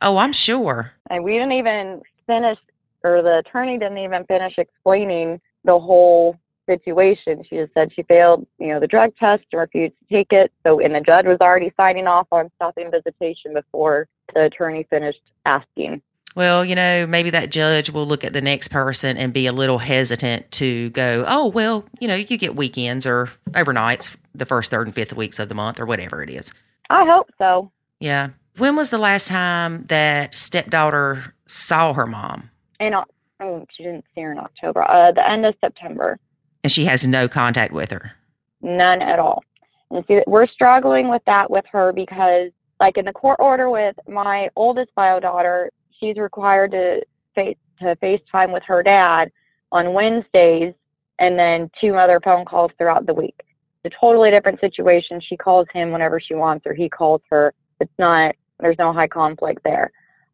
Oh, I'm sure. And we didn't even finish, or the attorney didn't even finish explaining the whole situation. She just said she failed, you know, the drug test and refused to take it. So, and the judge was already signing off on stopping visitation before the attorney finished asking. Well, you know, maybe that judge will look at the next person and be a little hesitant to go, oh, well, you know, you get weekends or overnights the first, third, and fifth weeks of the month or whatever it is. I hope so. Yeah. When was the last time that stepdaughter saw her mom? And uh, oh, she didn't see her in October. Uh, the end of September. And she has no contact with her. None at all. And see, we're struggling with that with her because, like in the court order with my oldest bio daughter, she's required to face to FaceTime with her dad on Wednesdays, and then two other phone calls throughout the week. It's a totally different situation. She calls him whenever she wants, or he calls her. It's not. There's no high conflict there.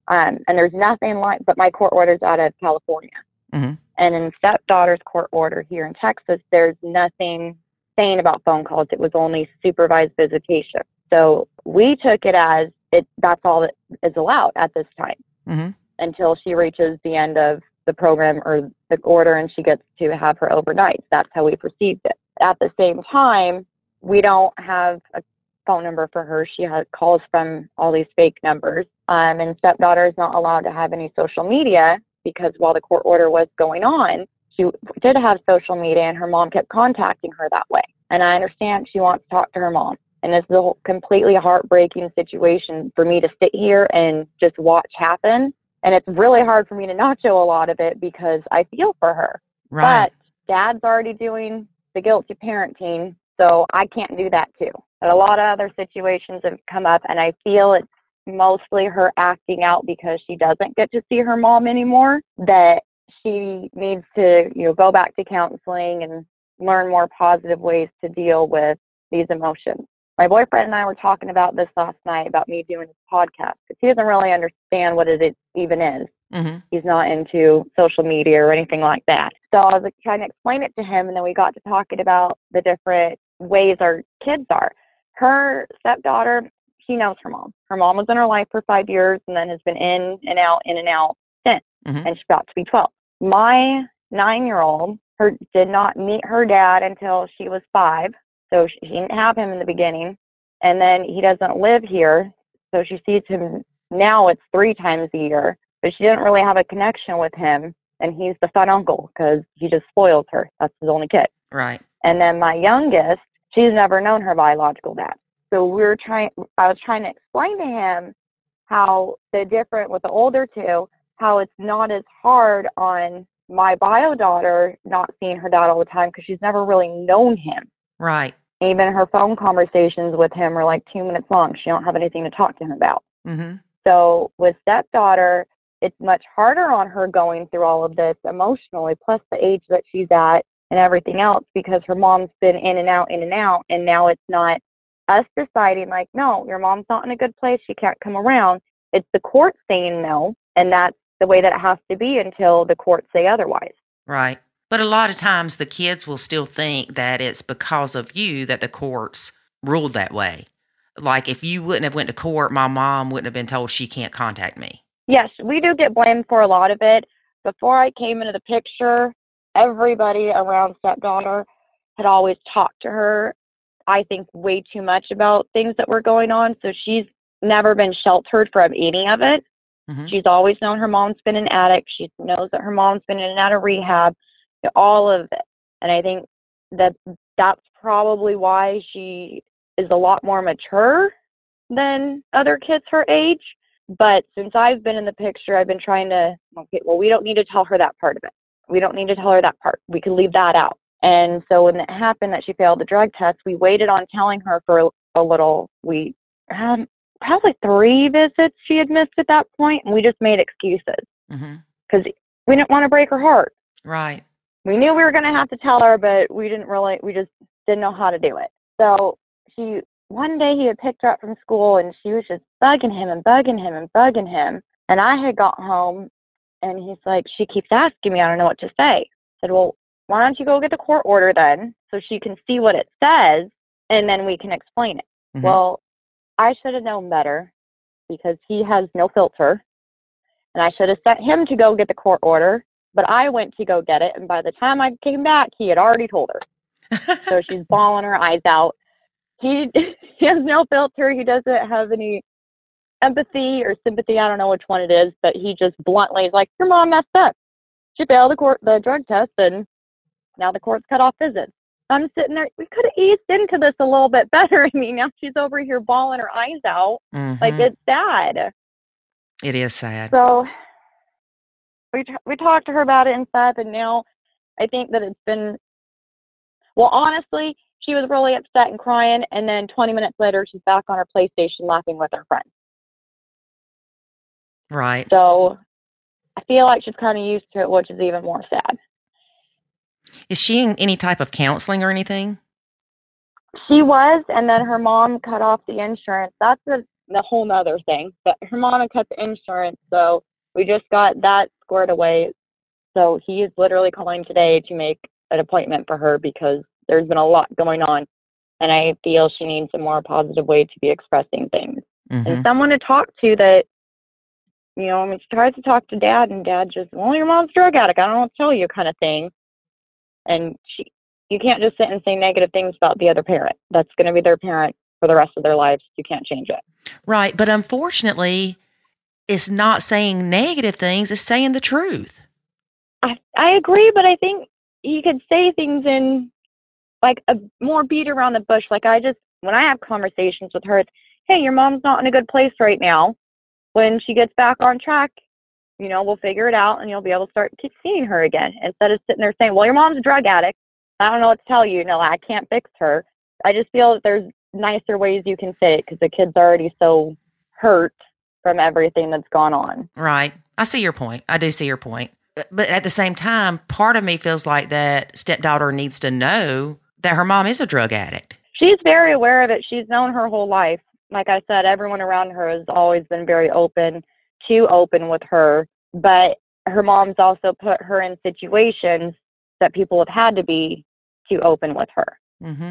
Um, and there's nothing like, but my court order's out of California. Mhm. And in stepdaughter's court order here in Texas, there's nothing saying about phone calls. It was only supervised visitation. So we took it as it, that's all that is allowed at this time hmm until she reaches the end of the program or the order and she gets to have her overnight. That's how we perceived it. At the same time, we don't have a phone number for her. She has calls from all these fake numbers. Um, and stepdaughter is not allowed to have any social media because while the court order was going on, she did have social media and her mom kept contacting her that way. And I understand she wants to talk to her mom. And this is a whole completely heartbreaking situation for me to sit here and just watch happen. And it's really hard for me to not show a lot of it because I feel for her. Right. But dad's already doing the guilty parenting, so I can't do that too. But a lot of other situations have come up, and I feel it's mostly her acting out because she doesn't get to see her mom anymore. That she needs to, you know, go back to counseling and learn more positive ways to deal with these emotions. My boyfriend and I were talking about this last night about me doing this podcast because he doesn't really understand what it even is hmm he's not into social media or anything like that. So I was like, trying to explain it to him, and then we got to talking about the different ways our kids are. Her stepdaughter, she knows her mom. Her mom was in her life for five years and then has been in and out, in and out since, Mhm. and she's about to be 12. My nine year old her did not meet her dad until she was five, so she didn't have him in the beginning. And then he doesn't live here, so she sees him now. It's three times a year but she didn't really have a connection with him. And he's the fun uncle because he just spoils her. That's his only kid. Right. And then my youngest, she's never known her biological dad. So we were trying, I was trying to explain to him how the different with the older two, how it's not as hard on my bio daughter not seeing her dad all the time because she's never really known him. Right. Even her phone conversations with him are like two minutes long. She don't have anything to talk to him about. hmm So with stepdaughter, it's much harder on her going through all of this emotionally, plus the age that she's at and everything else, because her mom's been in and out, in and out, and now it's not us deciding like, no, your mom's not in a good place, she can't come around. It's the court saying no, and that's the way that it has to be until the courts say otherwise. Right. But a lot of times the kids will still think that it's because of you that the courts ruled that way. Like if you wouldn't have went to court, my mom wouldn't have been told she can't contact me. Yes, we do get blamed for a lot of it. Before I came into the picture, everybody around stepdaughter had always talked to her, I think, way too much about things that were going on. So she's never been sheltered from any of it. Mhm. She's always known her mom's been an addict. She knows that her mom's been in and out of rehab, all of it. And I think that that's probably why she is a lot more mature than other kids her age. But since I've been in the picture, I've been trying to, okay, well, we don't need to tell her that part of it. We don't need to tell her that part. We can leave that out. And so when it happened that she failed the drug test, we waited on telling her for a, little. We had probably three visits she had missed at that point, and we just made excuses mm-hmm. because we didn't want to break her heart. Right. We knew we were going to have to tell her, but we didn't really, we just didn't know how to do it. So she, one day he had picked her up from school and she was just bugging him and bugging him and bugging him. And I had got home and he's like, she keeps asking me, I don't know what to say. I said, well, why don't you go get the court order then so she can see what it says and then we can explain it. Mhm. Well, I should have known better because he has no filter. And I should have sent him to go get the court order, but I went to go get it. And by the time I came back, he had already told her. So she's bawling her eyes out. He, he has no filter. He doesn't have any empathy or sympathy. I don't know which one it is, but he just bluntly is like, Your mom messed up. She failed the court the drug test and now the court's cut off visits. I'm sitting there. We could have eased into this a little bit better. I mean, now she's over here bawling her eyes out. Like Mhm. it's sad. it is sad. So we t- we talked to her about it and stuff, and now I think that it's been. Well, honestly, she was really upset and crying, and then 20 minutes later, she's back on her PlayStation laughing with her friends. Right. So I feel like she's kind of used to it, which is even more sad. Is she in any type of counseling or anything? She was, and then her mom cut off the insurance. That's a, the whole nother thing. But her mom had cut the insurance, so we just got that squared away. So he is literally calling today to make an appointment for her because there's been a lot going on, and I feel she needs a more positive way to be expressing things Mhm. and someone to talk to that. You know, I mean, she tries to talk to dad, and dad just, well, your mom's a drug addict. I don't know what to tell you, kind of thing. And she, you can't just sit and say negative things about the other parent. That's going to be their parent for the rest of their lives. You can't change it. Right. But unfortunately, it's not saying negative things, it's saying the truth. I I agree, but I think you could say things in like a more beat around the bush. Like I just when I have conversations with her, it's hey, your mom's not in a good place right now. When she gets back on track, you know, we'll figure it out and you'll be able to start keep seeing her again instead of sitting there saying, well, your mom's a drug addict. I don't know what to tell you. No, I can't fix her. I just feel that there's nicer ways you can say it because the kid's are already so hurt from everything that's gone on. Right. I see your point. I do see your point. But at the same time, part of me feels like that stepdaughter needs to know that her mom is a drug addict. She's very aware of it. She's known her whole life. Like I said, everyone around her has always been very open, too open with her. But her mom's also put her in situations that people have had to be too open with her. hmm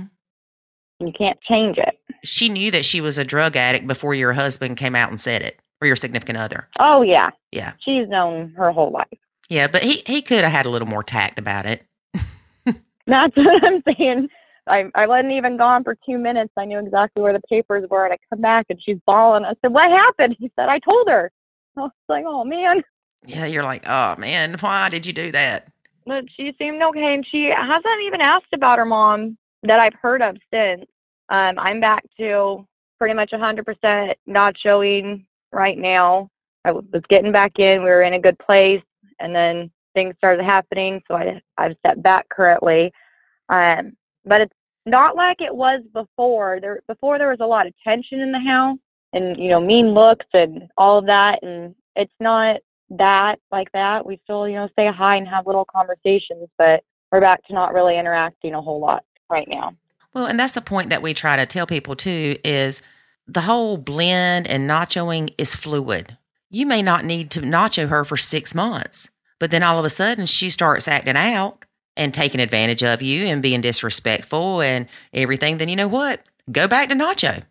You can't change it. She knew that she was a drug addict before your husband came out and said it, or your significant other. Oh yeah, Yeah. she's known her whole life. Yeah. But he, he could have had a little more tact about it. That's what I'm saying. I I wasn't even gone for two minutes. I knew exactly where the papers were, and I come back and she's bawling. I said, "What happened?" He said, "I told her." I was like, "Oh man." Yeah. You're like, oh, man, why did you do that? but she seemed okay and she hasn't even asked about her mom that I've heard of since. Um, I'm back to pretty much 100% not showing right now. I was getting back in. We were in a good place, and then things started happening, so I I've stepped back currently. Um, but it's not like it was before. There before there was a lot of tension in the house, and you know mean looks and all of that, and it's not that like that. We still, you know, say hi and have little conversations, but we're back to not really interacting a whole lot right now. Well, and that's the point that we try to tell people too is the whole blend and nachoing is fluid. You may not need to nacho her for six months, but then all of a sudden she starts acting out and taking advantage of you and being disrespectful and everything. Then you know what? Go back to nacho.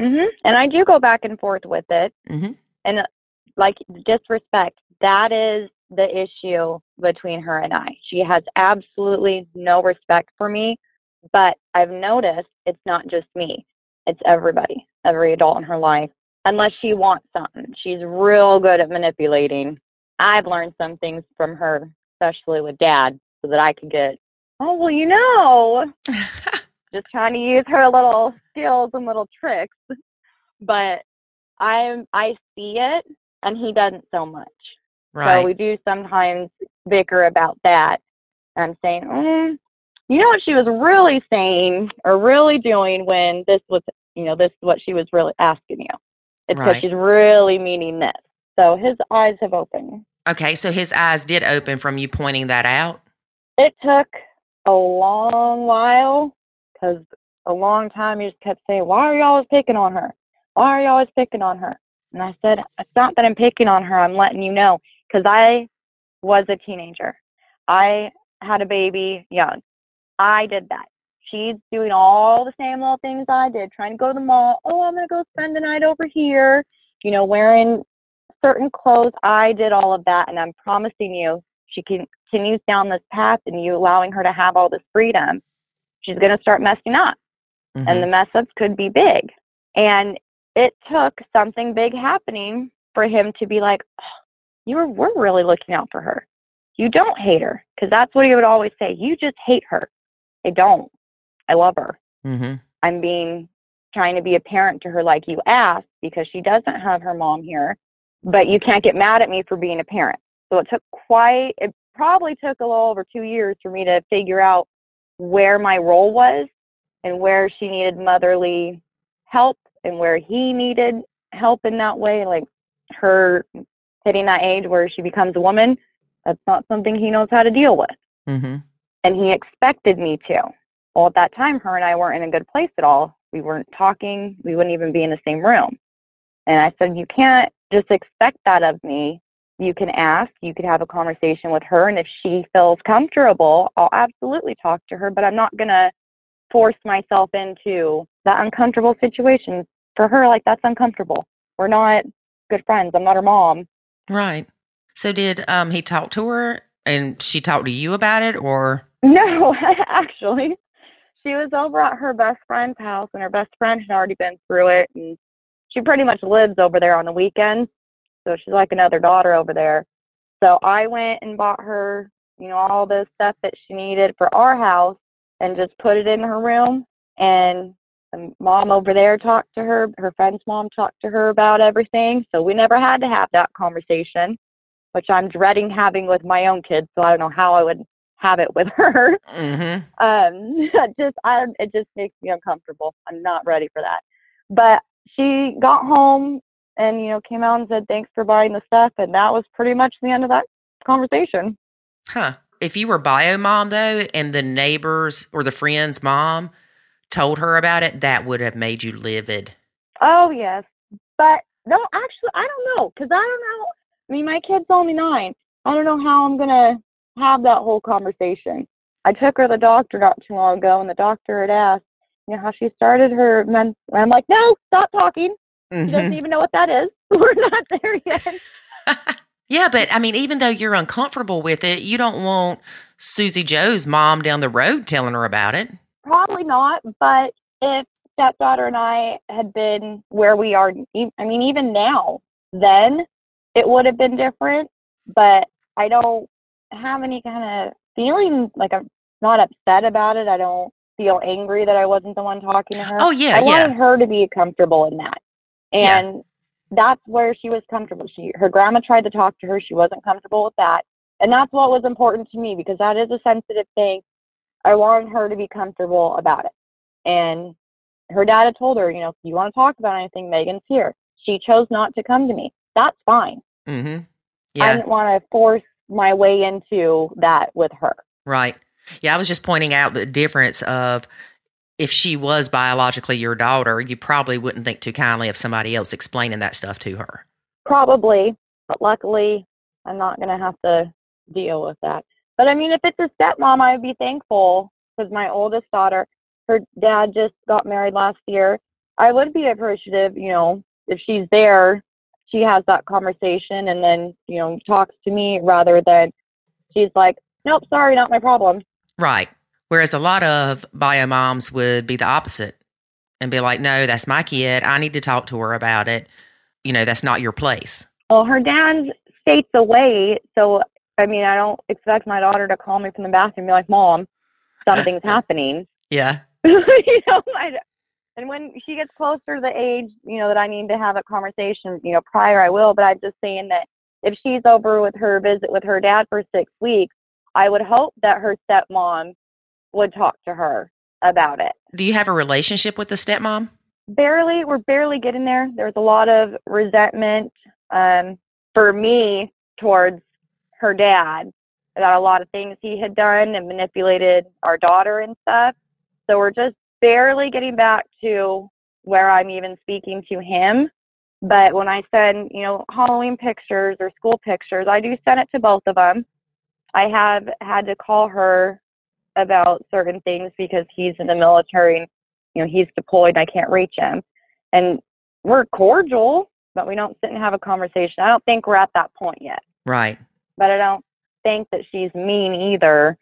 Mhm. And I do go back and forth with it. hmm And like disrespect, that is the issue between her and I. She has absolutely no respect for me, but I've noticed it's not just me. It's everybody, every adult in her life. Unless she wants something. She's real good at manipulating. I've learned some things from her, especially with dad, so that I could get, oh, well, you know, just trying to use her little skills and little tricks. But I'm I see it and he doesn't so much. right. So we do sometimes bicker about that. And I'm saying, mm, you know what she was really saying or really doing when this was, you know, this is what she was really asking you. It's because Right. she's really meaning this. So his eyes have opened. okay. So his eyes did open from you pointing that out. It took a long while because a long time he just kept saying, Why are you always picking on her? Why are you always picking on her? And I said, It's not that I'm picking on her. I'm letting you know because I was a teenager. I had a baby young. I did that. She's doing all the same little things I did, trying to go to the mall. Oh, I'm going to go spend the night over here, you know, wearing certain clothes. I did all of that. And I'm promising you, she continues down this path and you allowing her to have all this freedom, she's going to start messing up and Mhm. the mess ups could be big. And it took something big happening for him to be like, oh, "You were we're really looking out for her. You don't hate her because that's what he would always say. You just hate her. I don't. I love her. Mhm. I'm being trying to be a parent to her like you asked because she doesn't have her mom here, but you can't get mad at me for being a parent. So it took quite it probably took a little over 2 years for me to figure out where my role was and where she needed motherly help and where he needed help in that way like her hitting that age where she becomes a woman that's not something he knows how to deal with Mhm. and he expected me to. Well, at that time, her and I weren't in a good place at all. We weren't talking. We wouldn't even be in the same room. And I said, You can't just expect that of me. You can ask, you could have a conversation with her, and if she feels comfortable, I'll absolutely talk to her, but I'm not going to force myself into that uncomfortable situation. For her, like, that's uncomfortable. We're not good friends. I'm not her mom. Right. So did um he talk to her and she talked to you about it or No, actually, she was over at her best friend's house, and her best friend had already been through it, and she pretty much lives over there on the weekends, so she's like another daughter over there. So I went and bought her, you know, all the stuff that she needed for our house, and just put it in her room. And the mom over there talked to her. Her friend's mom talked to her about everything. So we never had to have that conversation, which I'm dreading having with my own kids. So I don't know how I would have it with her. Mhm. Um, just I it just makes me uncomfortable. I'm not ready for that. But she got home and you know came out and said thanks for buying the stuff, and that was pretty much the end of that conversation. Huh. If you were bio mom though and the neighbors or the friend's mom told her about it, that would have made you livid. Oh yes, but no, actually I don't know because I don't know. I mean, my kid's only nine. I don't know how I'm gonna have that whole conversation. I took her to the doctor not too long ago, and the doctor had asked, you know, how she started her men. And I'm like, no, stop talking. She doesn't mm-hmm. even know what that is. We're not there yet. yeah, but I mean, even though you're uncomfortable with it, you don't want Susie Joe's mom down the road telling her about it. Probably not. But if stepdaughter and I had been where we are, I mean, even now, then it would have been different. But I don't have any kind of feeling like I'm not upset about it. I don't feel angry that I wasn't the one talking to her. Oh, yeah, I yeah. wanted her to be comfortable in that. Yeah. And that's where she was comfortable. She her grandma tried to talk to her. She wasn't comfortable with that. And that's what was important to me because that is a sensitive thing. I wanted her to be comfortable about it. And her dad had told her, you know, if you want to talk about anything, Megan's here. She chose not to come to me. That's fine. Mm-hmm. I didn't want to force my way into that with her. right. Yeah, I was just pointing out the difference of if she was biologically your daughter, you probably wouldn't think too kindly of somebody else explaining that stuff to her. Probably, but luckily, I'm not going to have to deal with that. But I mean, if it's a stepmom, I would be thankful because my oldest daughter, her dad just got married last year. I would be appreciative, you know, if she's there, she has that conversation and then, you know, talks to me rather than she's like, nope, sorry, not my problem. Right. Whereas a lot of bio moms would be the opposite and be like, no, that's my kid. I need to talk to her about it. You know, that's not your place. Well, her dad's states away, so I mean, I don't expect my daughter to call me from the bathroom and be like, "Mom, something's happening." Yeah. you know, I, and when she gets closer to the age, you know, that I need to have a conversation, you know, prior I will. But I'm just saying that if she's over with her visit with her dad for six weeks, I would hope that her stepmom would talk to her about it. Do you have a relationship with the stepmom? barely we're barely getting there there's a lot of resentment um for me towards her dad about a lot of things he had done and manipulated our daughter and stuff so we're just barely getting back to where i'm even speaking to him but when i send you know halloween pictures or school pictures i do send it to both of them i have had to call her about certain things because he's in the military and you know, he's deployed and I can't reach him. And we're cordial, but we don't sit and have a conversation. I don't think we're at that point yet. Right. But I don't think that she's mean either.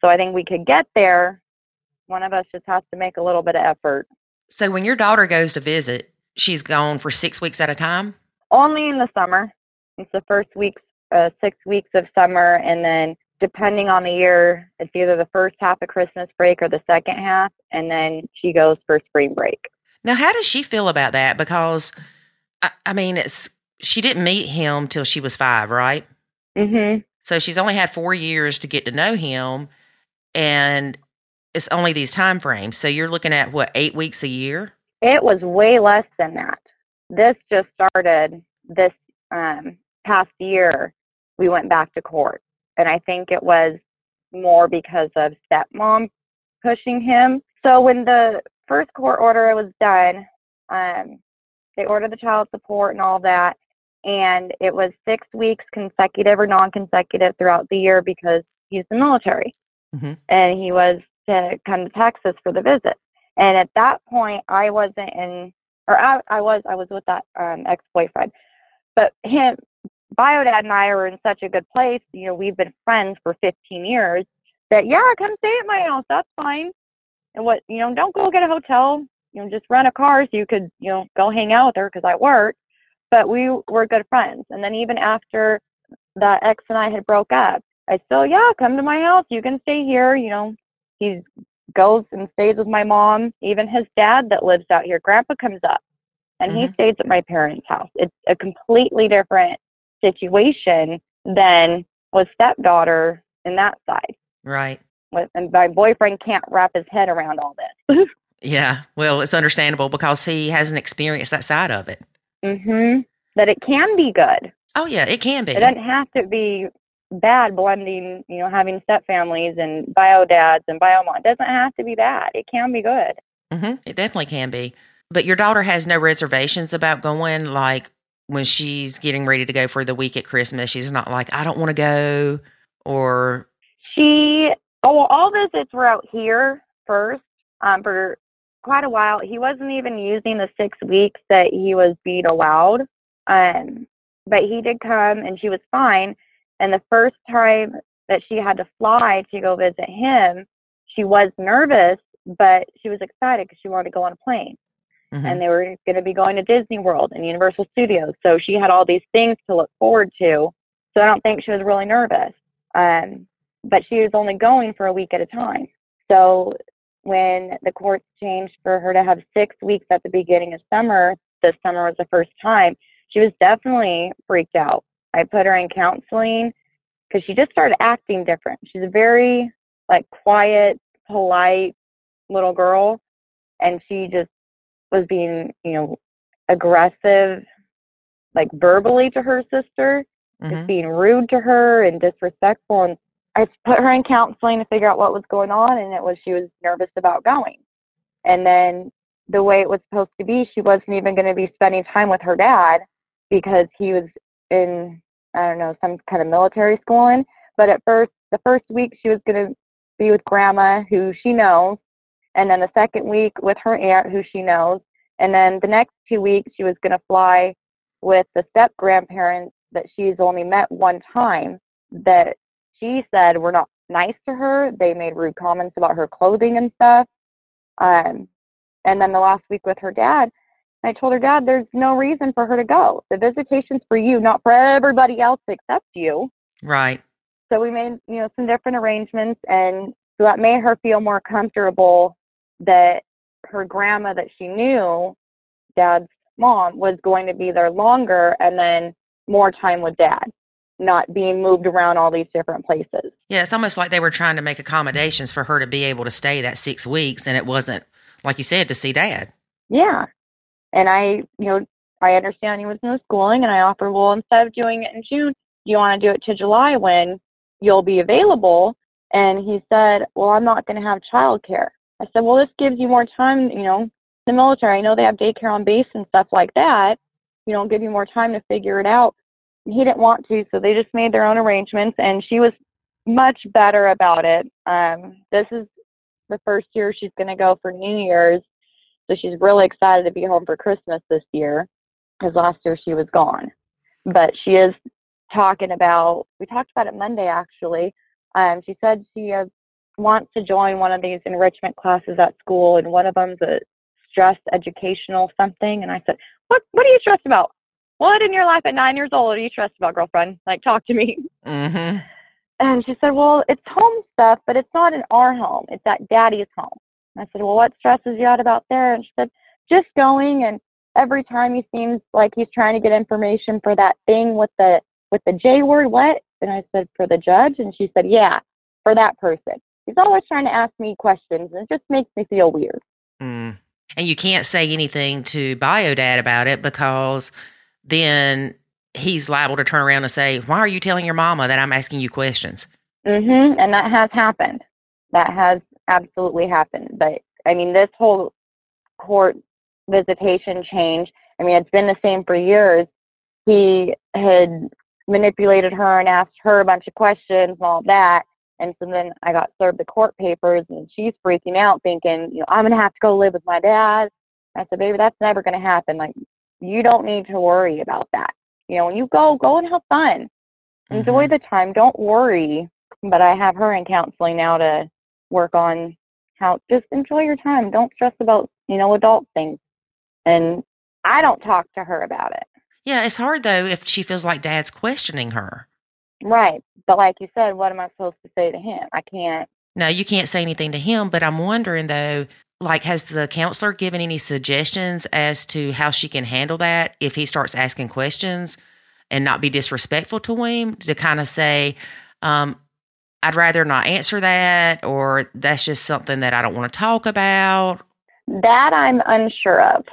So I think we could get there. One of us just has to make a little bit of effort. So when your daughter goes to visit, she's gone for six weeks at a time? Only in the summer. It's the first weeks, uh, six weeks of summer, and then depending on the year, it's either the first half of Christmas break or the second half, and then she goes for spring break. Now, how does she feel about that? Because, I, I mean, it's she didn't meet him till she was five, right? Mm-hmm. So she's only had four years to get to know him, and it's only these time frames. So you're looking at what eight weeks a year? It was way less than that. This just started this um, past year. We went back to court, and I think it was more because of stepmom pushing him. So when the first court order was done, um, they ordered the child support and all that. And it was six weeks consecutive or non consecutive throughout the year because he's in the military. Mhm. And he was to come to Texas for the visit. And at that point, I wasn't in, or I, I was, I was with that um, ex boyfriend. But him, Biodad and I are in such a good place. You know, we've been friends for 15 years that, yeah, come stay at my house. That's fine. And what, you know, don't go get a hotel. You know, just rent a car so you could, you know, go hang out with her because I work. But we were good friends. And then even after that ex and I had broke up, I still, yeah, come to my house. You can stay here. You know, he goes and stays with my mom. Even his dad that lives out here, grandpa comes up and he Mhm. stays at my parents' house. It's a completely different situation than with stepdaughter in that side. Right. With, and my boyfriend can't wrap his head around all this. Yeah. Well, it's understandable because he hasn't experienced that side of it. mhm. That it can be good. Oh, yeah, it can be. It doesn't have to be bad blending, you know, having step families and bio dads and bio mom. It doesn't have to be bad. It can be good. hmm It definitely can be. But your daughter has no reservations about going, like when she's getting ready to go for the week at Christmas. She's not like, I don't want to go, or, She, oh, well, all visits were out here first um, for quite a while. He wasn't even using the six weeks that he was being allowed. Um, but he did come and she was fine. And the first time that she had to fly to go visit him, she was nervous, but she was excited because she wanted to go on a plane. Mhm. and they were going to be going to Disney World and Universal Studios. So she had all these things to look forward to. So I don't think she was really nervous. Um, but she was only going for a week at a time. So when the courts changed for her to have six weeks at the beginning of summer, this summer was the first time, she was definitely freaked out. I put her in counseling because she just started acting different. She's a very like quiet, polite little girl, and she just was being, you know, aggressive, like verbally to her sister, Mhm. just being rude to her and disrespectful. And I put her in counseling to figure out what was going on, and it was she was nervous about going. And then the way it was supposed to be, she wasn't even going to be spending time with her dad because he was in, I don't know, some kind of military schooling. But at first, the first week, she was going to be with grandma, who she knows, and then the second week with her aunt, who she knows, and then the next two weeks, she was going to fly with the step grandparents that she's only met one time that she said were not nice to her. They made rude comments about her clothing and stuff. Um, and then the last week with her dad, I told her, Dad, there's no reason for her to go. The visitation's for you, not for everybody else except you. Right. So we made, you know, some different arrangements and so that made her feel more comfortable that her grandma that she knew, dad's mom, was going to be there longer and then more time with dad, not being moved around all these different places. Yeah, it's almost like they were trying to make accommodations for her to be able to stay that six weeks, and it wasn't, like you said, to see dad. Yeah. And I, you know, I understand he was no schooling and I offered, well, instead of doing it in June, do you want to do it to July when you'll be available? And he said, well, I'm not going to have childcare. I said, well, this gives you more time, you know, the military. I know they have daycare on base and stuff like that. You know, give you more time to figure it out. And he didn't want to, so they just made their own arrangements, and she was much better about it. Um, this is the first year she's going to go for New Year's, so she's really excited to be home for Christmas this year, because last year she was gone. But she is talking about. We talked about it Monday actually. Um, she said she uh, wants to join one of these enrichment classes at school, and one of them's a stress educational something. And I said, "What? What are you stressed about? What in your life at nine years old are you stressed about, girlfriend? Like, talk to me." Mm-hmm. And she said, Well, it's home stuff, but it's not in our home. It's at daddy's home. And I said, Well, what stresses you out about there? And she said, Just going and every time he seems like he's trying to get information for that thing with the with the J word, what? And I said, For the judge? And she said, Yeah, for that person. He's always trying to ask me questions and it just makes me feel weird. Mm. And you can't say anything to Biodad about it because then he's liable to turn around and say, Why are you telling your mama that I'm asking you questions? Mhm. And that has happened. That has absolutely happened. But I mean, this whole court visitation change I mean, it's been the same for years. He had manipulated her and asked her a bunch of questions and all that. And so then I got served the court papers and she's freaking out thinking, you know, I'm going to have to go live with my dad. I said, baby, that's never going to happen. Like, you don't need to worry about that. You know, when you go, go and have fun. Enjoy Mhm. the time. Don't worry. But I have her in counseling now to work on how just enjoy your time. Don't stress about, you know, adult things. And I don't talk to her about it. Yeah, it's hard though if she feels like dad's questioning her. Right. But like you said, what am I supposed to say to him? I can't. No, you can't say anything to him, but I'm wondering though, like, has the counselor given any suggestions as to how she can handle that if he starts asking questions and not be disrespectful to him to kind of say, um, I'd rather not answer that, or that's just something that I don't want to talk about. That I'm unsure of.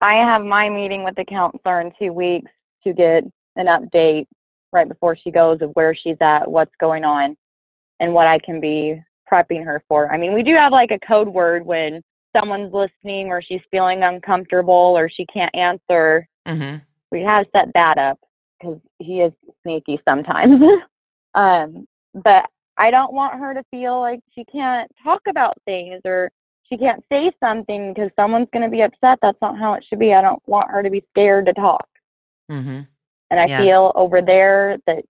I have my meeting with the counselor in two weeks to get an update right before she goes of where she's at, what's going on, and what I can be prepping her for. I mean, we do have like a code word when someone's listening or she's feeling uncomfortable or she can't answer. hmm We have set that up because he is sneaky sometimes. um, but I don't want her to feel like she can't talk about things or she can't say something because someone's going to be upset. That's not how it should be. I don't want her to be scared to talk. hmm And I Yeah. feel over there that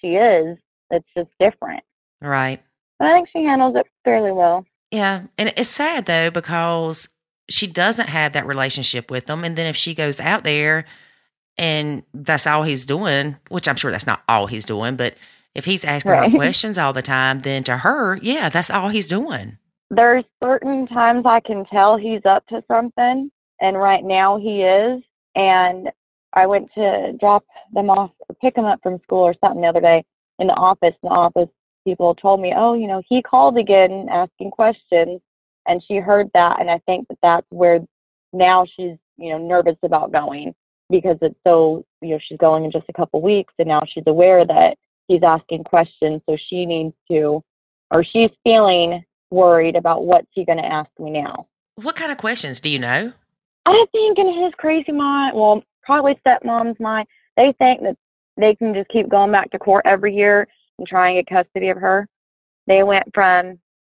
she is, it's just different. Right. But I think she handles it fairly well. Yeah. And it's sad though, because she doesn't have that relationship with him. And then if she goes out there and that's all he's doing, which I'm sure that's not all he's doing, but if he's asking Right. her questions all the time, then to her, yeah, that's all he's doing. There's certain times I can tell he's up to something, and right now he is. And I went to drop them off or pick them up from school or something the other day in the office. In the office, people told me, oh, you know, he called again asking questions, and she heard that. And I think that that's where now she's, you know, nervous about going because it's so, you know, she's going in just a couple weeks, and now she's aware that he's asking questions, so she needs to, or she's feeling worried about what's he going to ask me now. What kind of questions do you know? I think in his crazy mind, well, probably stepmom's mind, they think that they can just keep going back to court every year and try and get custody of her. They went from,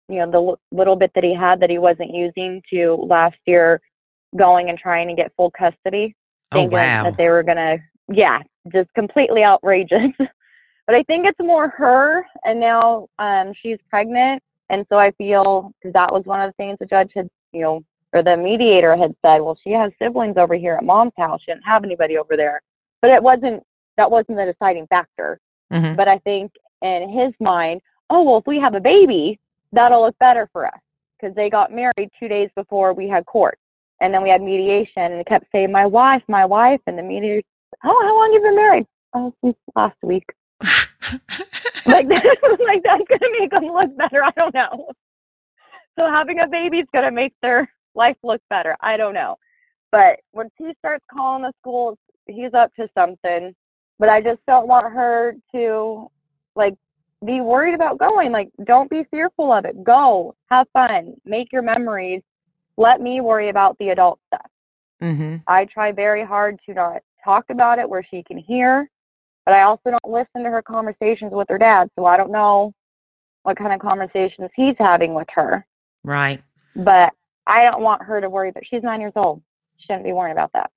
you know, the l- little bit that he had that he wasn't using to last year going and trying to get full custody, Oh, wow. that they were going to, yeah, just completely outrageous. but I think it's more her, and now um, she's pregnant. And so I feel, because that was one of the things the judge had, you know, or the mediator had said, well, she has siblings over here at mom's house. She didn't have anybody over there. But it wasn't, that wasn't the deciding factor. hmm But I think in his mind, oh, well, if we have a baby, that'll look better for us. Because they got married two days before we had court. And then we had mediation, and it kept saying, my wife, my wife. And the mediator, oh, how long have you been married? Oh, since last week. like, like that's going to make them look better. I don't know. So having a baby is going to make their life look better. I don't know. But when he starts calling the school, he's up to something. But I just don't want her to like be worried about going. Like, don't be fearful of it. Go, have fun, make your memories. Let me worry about the adult stuff. hmm I try very hard to not talk about it where she can hear, but I also don't listen to her conversations with her dad, so I don't know what kind of conversations he's having with her. Right. But I don't want her to worry, but she's nine years old. She shouldn't be worrying about that.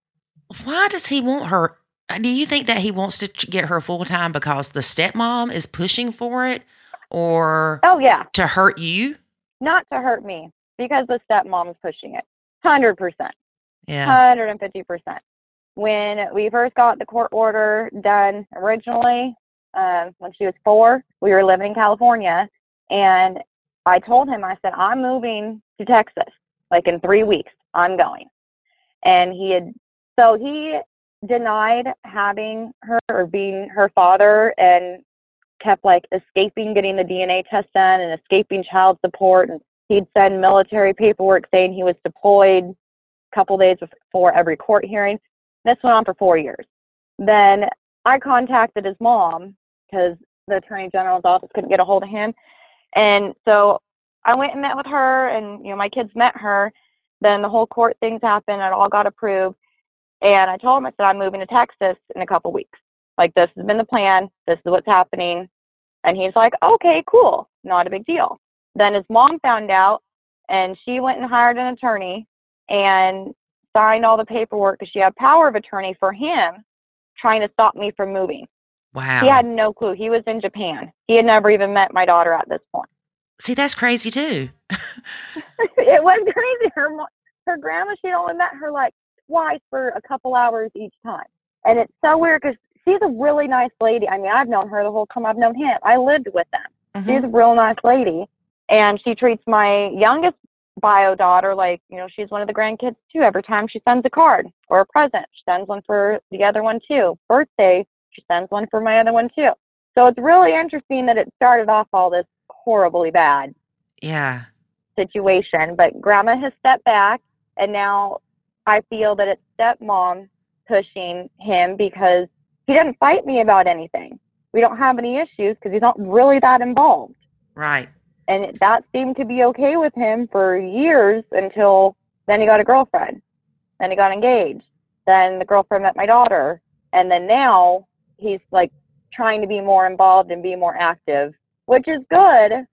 Why does he want her? Do you think that he wants to get her full time because the stepmom is pushing for it or Oh, yeah, to hurt you? not to hurt me because the stepmom is pushing it. 100%. Yeah. 150%. When we first got the court order done originally, um, when she was four, we were living in California, and I told him, I said, I'm moving to Texas, like in three weeks, I'm going. And he had, so he denied having her or being her father and kept like escaping getting the DNA test done and escaping child support. And he'd send military paperwork saying he was deployed a couple days before every court hearing. This went on for four years. Then I contacted his mom because the attorney general's office couldn't get a hold of him. And so I went and met with her, and you know my kids met her. Then the whole court things happened. It all got approved. And I told him, I said, I'm moving to Texas in a couple weeks. Like, this has been the plan. This is what's happening. And he's like, okay, cool. Not a big deal. Then his mom found out, and she went and hired an attorney and signed all the paperwork because she had power of attorney for him trying to stop me from moving. Wow. He had no clue. He was in Japan. He had never even met my daughter at this point. See, that's crazy too. it was crazy. Her her grandma, she only met her like twice for a couple hours each time, and it's so weird because she's a really nice lady. I mean, I've known her the whole time I've known him. I lived with them. Mhm. She's a real nice lady, and she treats my youngest bio daughter like you know she's one of the grandkids too. Every time she sends a card or a present, she sends one for the other one too. Birthday, she sends one for my other one too. So it's really interesting that it started off all this horribly bad Yeah. situation, but grandma has stepped back, and now I feel that it's stepmom pushing him because he doesn't fight me about anything. We don't have any issues because he's not really that involved. Right. And that seemed to be okay with him for years until then he got a girlfriend. Then he got engaged. Then the girlfriend met my daughter. And then now he's like trying to be more involved and be more active, which is good,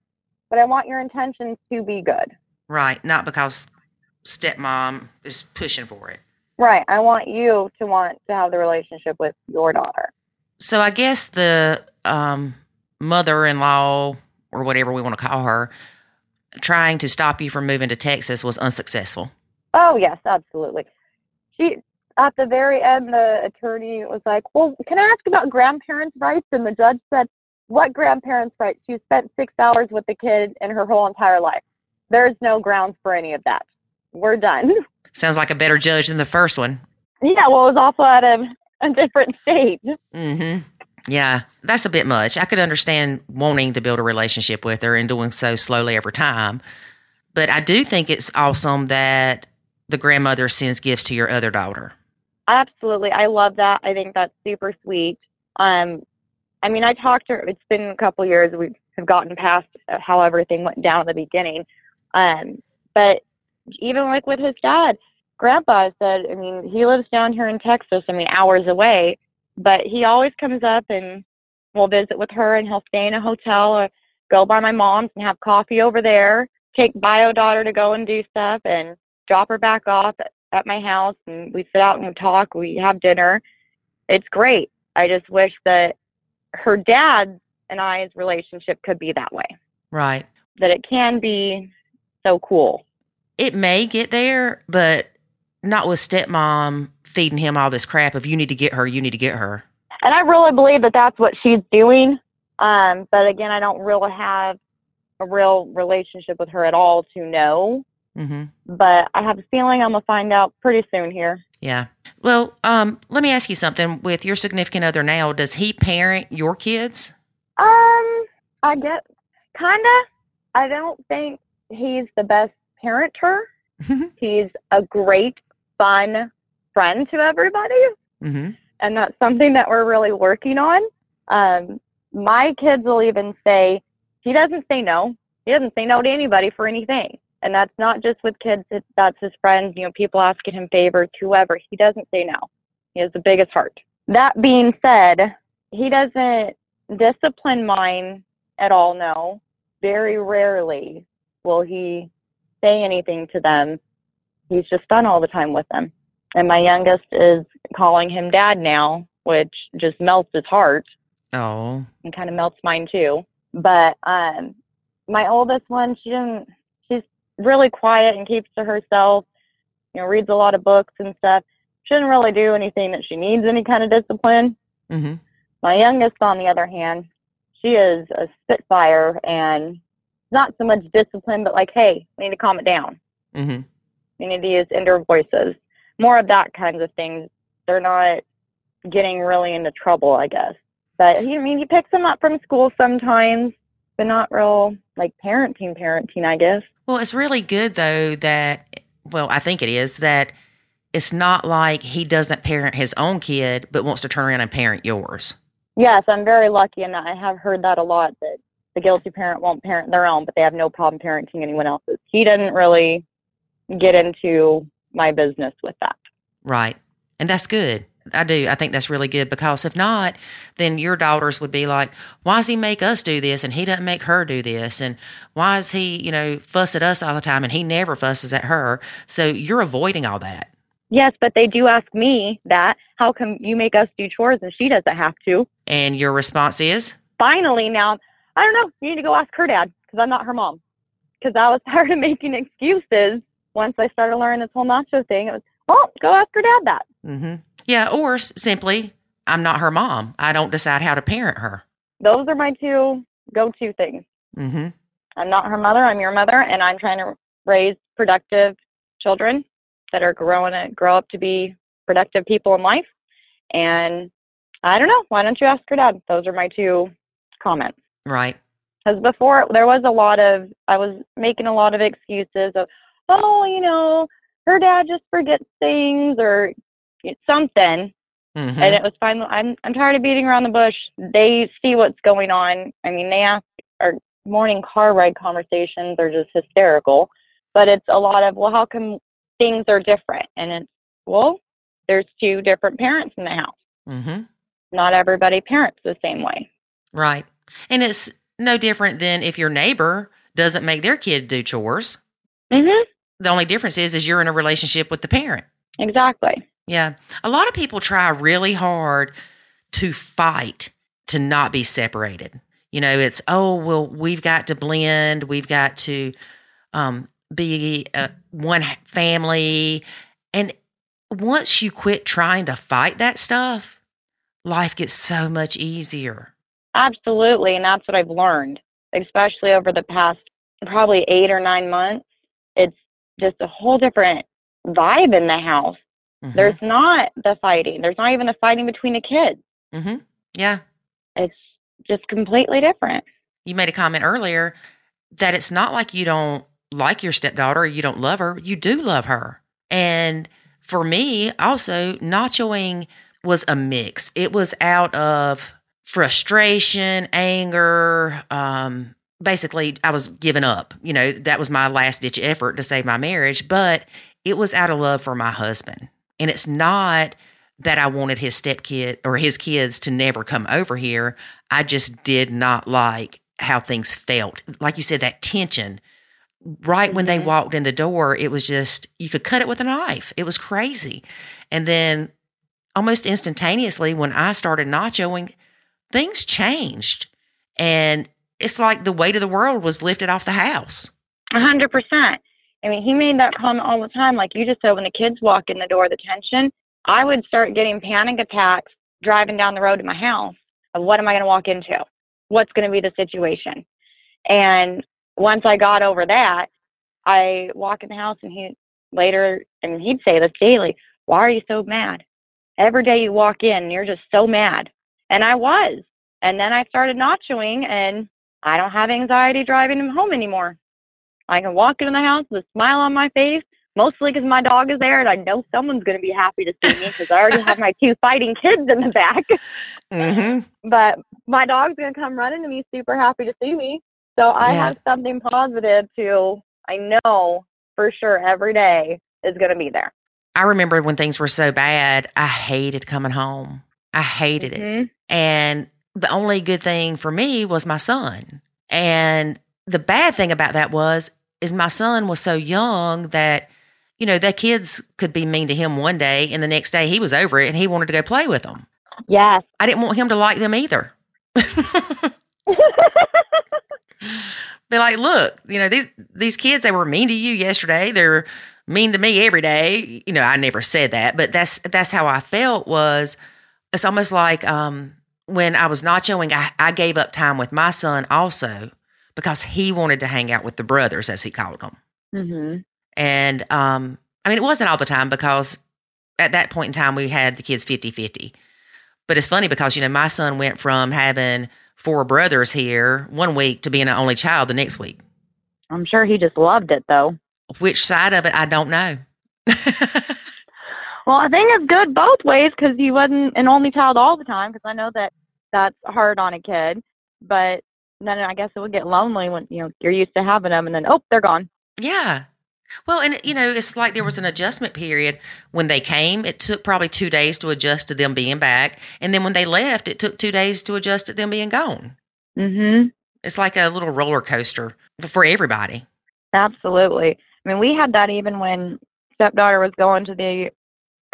but I want your intentions to be good. Right. Not because stepmom is pushing for it. Right. I want you to want to have the relationship with your daughter. So I guess the um, mother-in-law or whatever we want to call her trying to stop you from moving to Texas was unsuccessful. Oh yes, absolutely. She at the very end the attorney was like, Well, can I ask about grandparents' rights? And the judge said, What grandparents' rights? She spent six hours with the kid in her whole entire life. There's no grounds for any of that. We're done. Sounds like a better judge than the first one. yeah, well it was also out of a different state. Mm-hmm. Yeah, that's a bit much. I could understand wanting to build a relationship with her and doing so slowly over time. But I do think it's awesome that the grandmother sends gifts to your other daughter. Absolutely. I love that. I think that's super sweet. Um, I mean, I talked to her, it's been a couple years. We have gotten past how everything went down at the beginning. Um, but even like with his dad, grandpa said, I mean, he lives down here in Texas, I mean, hours away, but he always comes up and will visit with her and he'll stay in a hotel or go by my mom's and have coffee over there, take bio daughter to go and do stuff and drop her back off at, at my house and we sit out and we talk, we have dinner. It's great. I just wish that her dad and I's relationship could be that way. Right. That it can be so cool. It may get there, but not with stepmom feeding him all this crap of you need to get her, you need to get her. And I really believe that that's what she's doing. Um, but again, I don't really have a real relationship with her at all to know. Mm-hmm. But I have a feeling I'm gonna find out pretty soon here. Yeah. Well, um, let me ask you something. With your significant other now, does he parent your kids? Um, I get kinda. I don't think he's the best parenter. he's a great, fun friend to everybody. mm-hmm. and that's something that we're really working on. Um, my kids will even say, he doesn't say no. He doesn't say no to anybody for anything. And that's not just with kids, that's his friends, you know, people asking him favors, whoever. He doesn't say no. He has the biggest heart. That being said, he doesn't discipline mine at all, no. Very rarely will he say anything to them. He's just fun all the time with them. And my youngest is calling him dad now, which just melts his heart Oh. and kind of melts mine too. But um, my oldest one, she didn't. Really quiet and keeps to herself. You know, reads a lot of books and stuff. She doesn't really do anything that she needs any kind of discipline. Mm-hmm. My youngest, on the other hand, she is a spitfire and not so much discipline, but like, hey, we need to calm it down. Mm-hmm. We need to use indoor voices. More of that kinds of things. They're not getting really into trouble, I guess. But he, I mean, he picks them up from school sometimes, but not real like parenting, parenting, I guess. Well, it's really good though that, well, I think it is that it's not like he doesn't parent his own kid, but wants to turn around and parent yours. Yes, I'm very lucky, and I have heard that a lot. That the guilty parent won't parent their own, but they have no problem parenting anyone else's. He doesn't really get into my business with that. Right. And that's good. I do. I think that's really good because if not, then your daughters would be like, why does he make us do this and he doesn't make her do this? And why is he, you know, fuss at us all the time and he never fusses at her? So you're avoiding all that. Yes, but they do ask me that. How come you make us do chores and she doesn't have to? And your response is? Finally, now, I don't know. You need to go ask her dad because I'm not her mom. Because I was tired of making excuses once I started learning this whole nacho thing. It was, well, go ask her dad that. Mm-hmm. Yeah, or s- simply, I'm not her mom. I don't decide how to parent her. Those are my two go to things. Mm-hmm. I'm not her mother, I'm your mother, and I'm trying to raise productive children that are growing to grow up to be productive people in life. And I don't know. Why don't you ask her dad? Those are my two comments. Right. Because before there was a lot of, I was making a lot of excuses of, oh, you know, her dad just forgets things or something. Mm-hmm. And it was fine. I'm I'm tired of beating around the bush. They see what's going on. I mean, they ask our morning car ride conversations are just hysterical. But it's a lot of well, how come things are different? And it's well, there's two different parents in the house. mm-hmm. Not everybody parents the same way. Right. And it's no different than if your neighbor doesn't make their kid do chores. Mhm. The only difference is is you're in a relationship with the parent. Exactly. Yeah. A lot of people try really hard to fight to not be separated. You know, it's, oh, well, we've got to blend, we've got to um, be uh, one family. And once you quit trying to fight that stuff, life gets so much easier. Absolutely, and that's what I've learned, especially over the past probably eight or nine months. It's just a whole different vibe in the house. Mhm. There's not the fighting. There's not even the fighting between the kids. Mhm. Yeah. It's just completely different. You made a comment earlier that it's not like you don't like your stepdaughter or you don't love her. You do love her. And for me, also, nachoing was a mix. It was out of frustration, anger. Um, basically, I was giving up. You know, that was my last ditch effort to save my marriage, but it was out of love for my husband. And it's not that I wanted his stepkid or his kids to never come over here. I just did not like how things felt. Like you said, that tension. Right when they Mhm. walked in the door, it was just, you could cut it with a knife. It was crazy. And then almost instantaneously, when I started nachoing, things changed. And it's like the weight of the world was lifted off the house. A hundred percent. I mean, he made that comment all the time, like you just said, when the kids walk in the door, the tension. I would start getting panic attacks driving down the road to my house of what am I going to walk into? What's going to be the situation? And once I got over that, I walk in the house and he later, mean, he'd say this daily, why are you so mad? Every day you walk in, you're just so mad. And I was. And then I started nachoing and I don't have anxiety driving him home anymore. I can walk into the house with a smile on my face, mostly because my dog is there and I know someone's going to be happy to see me because I already have my two fighting kids in the back. Mm-hmm. But my dog's going to come running to me, super happy to see me. So I Yeah. have something positive to, I know for sure every day is going to be there. I remember when things were so bad, I hated coming home. I hated it. Mhm. And the only good thing for me was my son. And the bad thing about that was is my son was so young that you know, the kids could be mean to him one day and the next day he was over it and he wanted to go play with them. Yes. I didn't want him to like them either. Be like, look, you know, these these kids they were mean to you yesterday. They're mean to me every day. You know, I never said that, but that's that's how I felt was it's almost like um when I was nachoing, I, I gave up time with my son also because he wanted to hang out with the brothers, as he called them. mhm. And um, I mean, it wasn't all the time because at that point in time, we had the kids 50 50. But it's funny because, you know, my son went from having four brothers here one week to being an only child the next week. I'm sure he just loved it though. Which side of it, I don't know. Well, I think it's good both ways because he wasn't an only child all the time. Because I know that that's hard on a kid, but then I guess it would get lonely when you know you're used to having them, and then oh, they're gone. yeah. Well, and you know, it's like there was an adjustment period when they came. It took probably two days to adjust to them being back, and then when they left, it took two days to adjust to them being gone. Mm-hmm. It's like a little roller coaster for everybody. Absolutely. I mean, we had that even when stepdaughter was going to the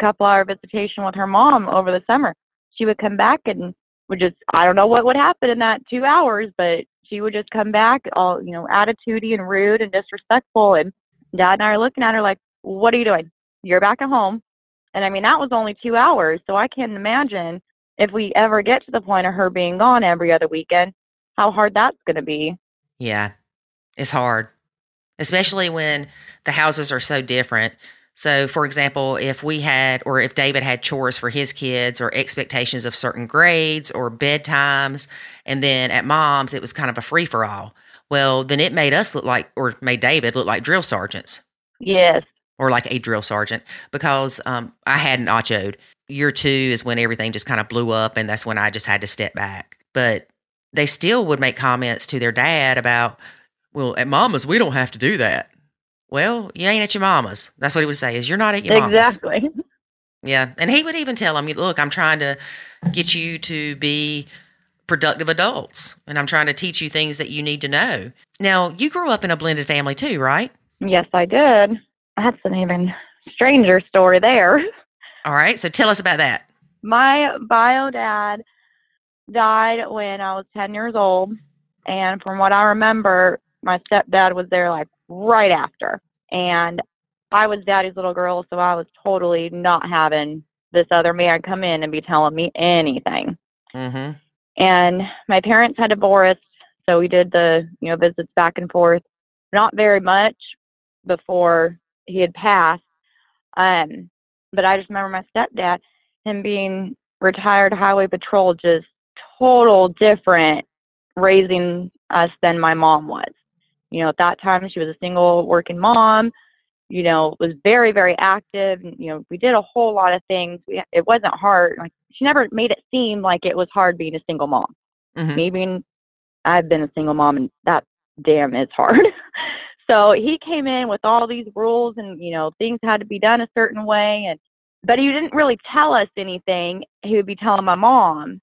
couple hour visitation with her mom over the summer. She would come back and would just I don't know what would happen in that two hours, but she would just come back all, you know, attitudey and rude and disrespectful and dad and I are looking at her like, What are you doing? You're back at home. And I mean that was only two hours, so I can't imagine if we ever get to the point of her being gone every other weekend, how hard that's gonna be. Yeah, it's hard, especially when the houses are so different. So, for example, if we had, or if David had chores for his kids or expectations of certain grades or bedtimes, and then at mom's, it was kind of a free for all. Well, then it made us look like, or made David look like drill sergeants Yes. or like a drill sergeant because um, I hadn't nachoed. Year two is when everything just kind of blew up, and that's when I just had to step back. But they still would make comments to their dad about, well, at mama's, we don't have to do that. Well, you ain't at your mama's. That's what he would say is you're not at your mama's. Exactly. Yeah. And he would even tell him, look, I'm trying to get you to be productive adults and I'm trying to teach you things that you need to know. Now, you grew up in a blended family too, right? Yes, I did. That's an even stranger story there. All right. So tell us about that. My bio dad died when I was 10 years old. And from what I remember, my stepdad was there like right after. And I was daddy's little girl, so I was totally not having this other man come in and be telling me anything. Mm-hmm. And my parents had divorced, so we did the, you know, visits back and forth. Not very much before he had passed. Um, but I just remember my stepdad, him being retired highway patrol, just total different raising us than my mom was. You know, at that time she was a single working mom, you know, was very, very active. And, you know, we did a whole lot of things. We, it wasn't hard. Like she never made it seem like it was hard being a single mom. Mhm. Me being, I've been a single mom and that damn is hard. so he came in with all these rules and, you know, things had to be done a certain way. And, but he didn't really tell us anything. He would be telling my mom.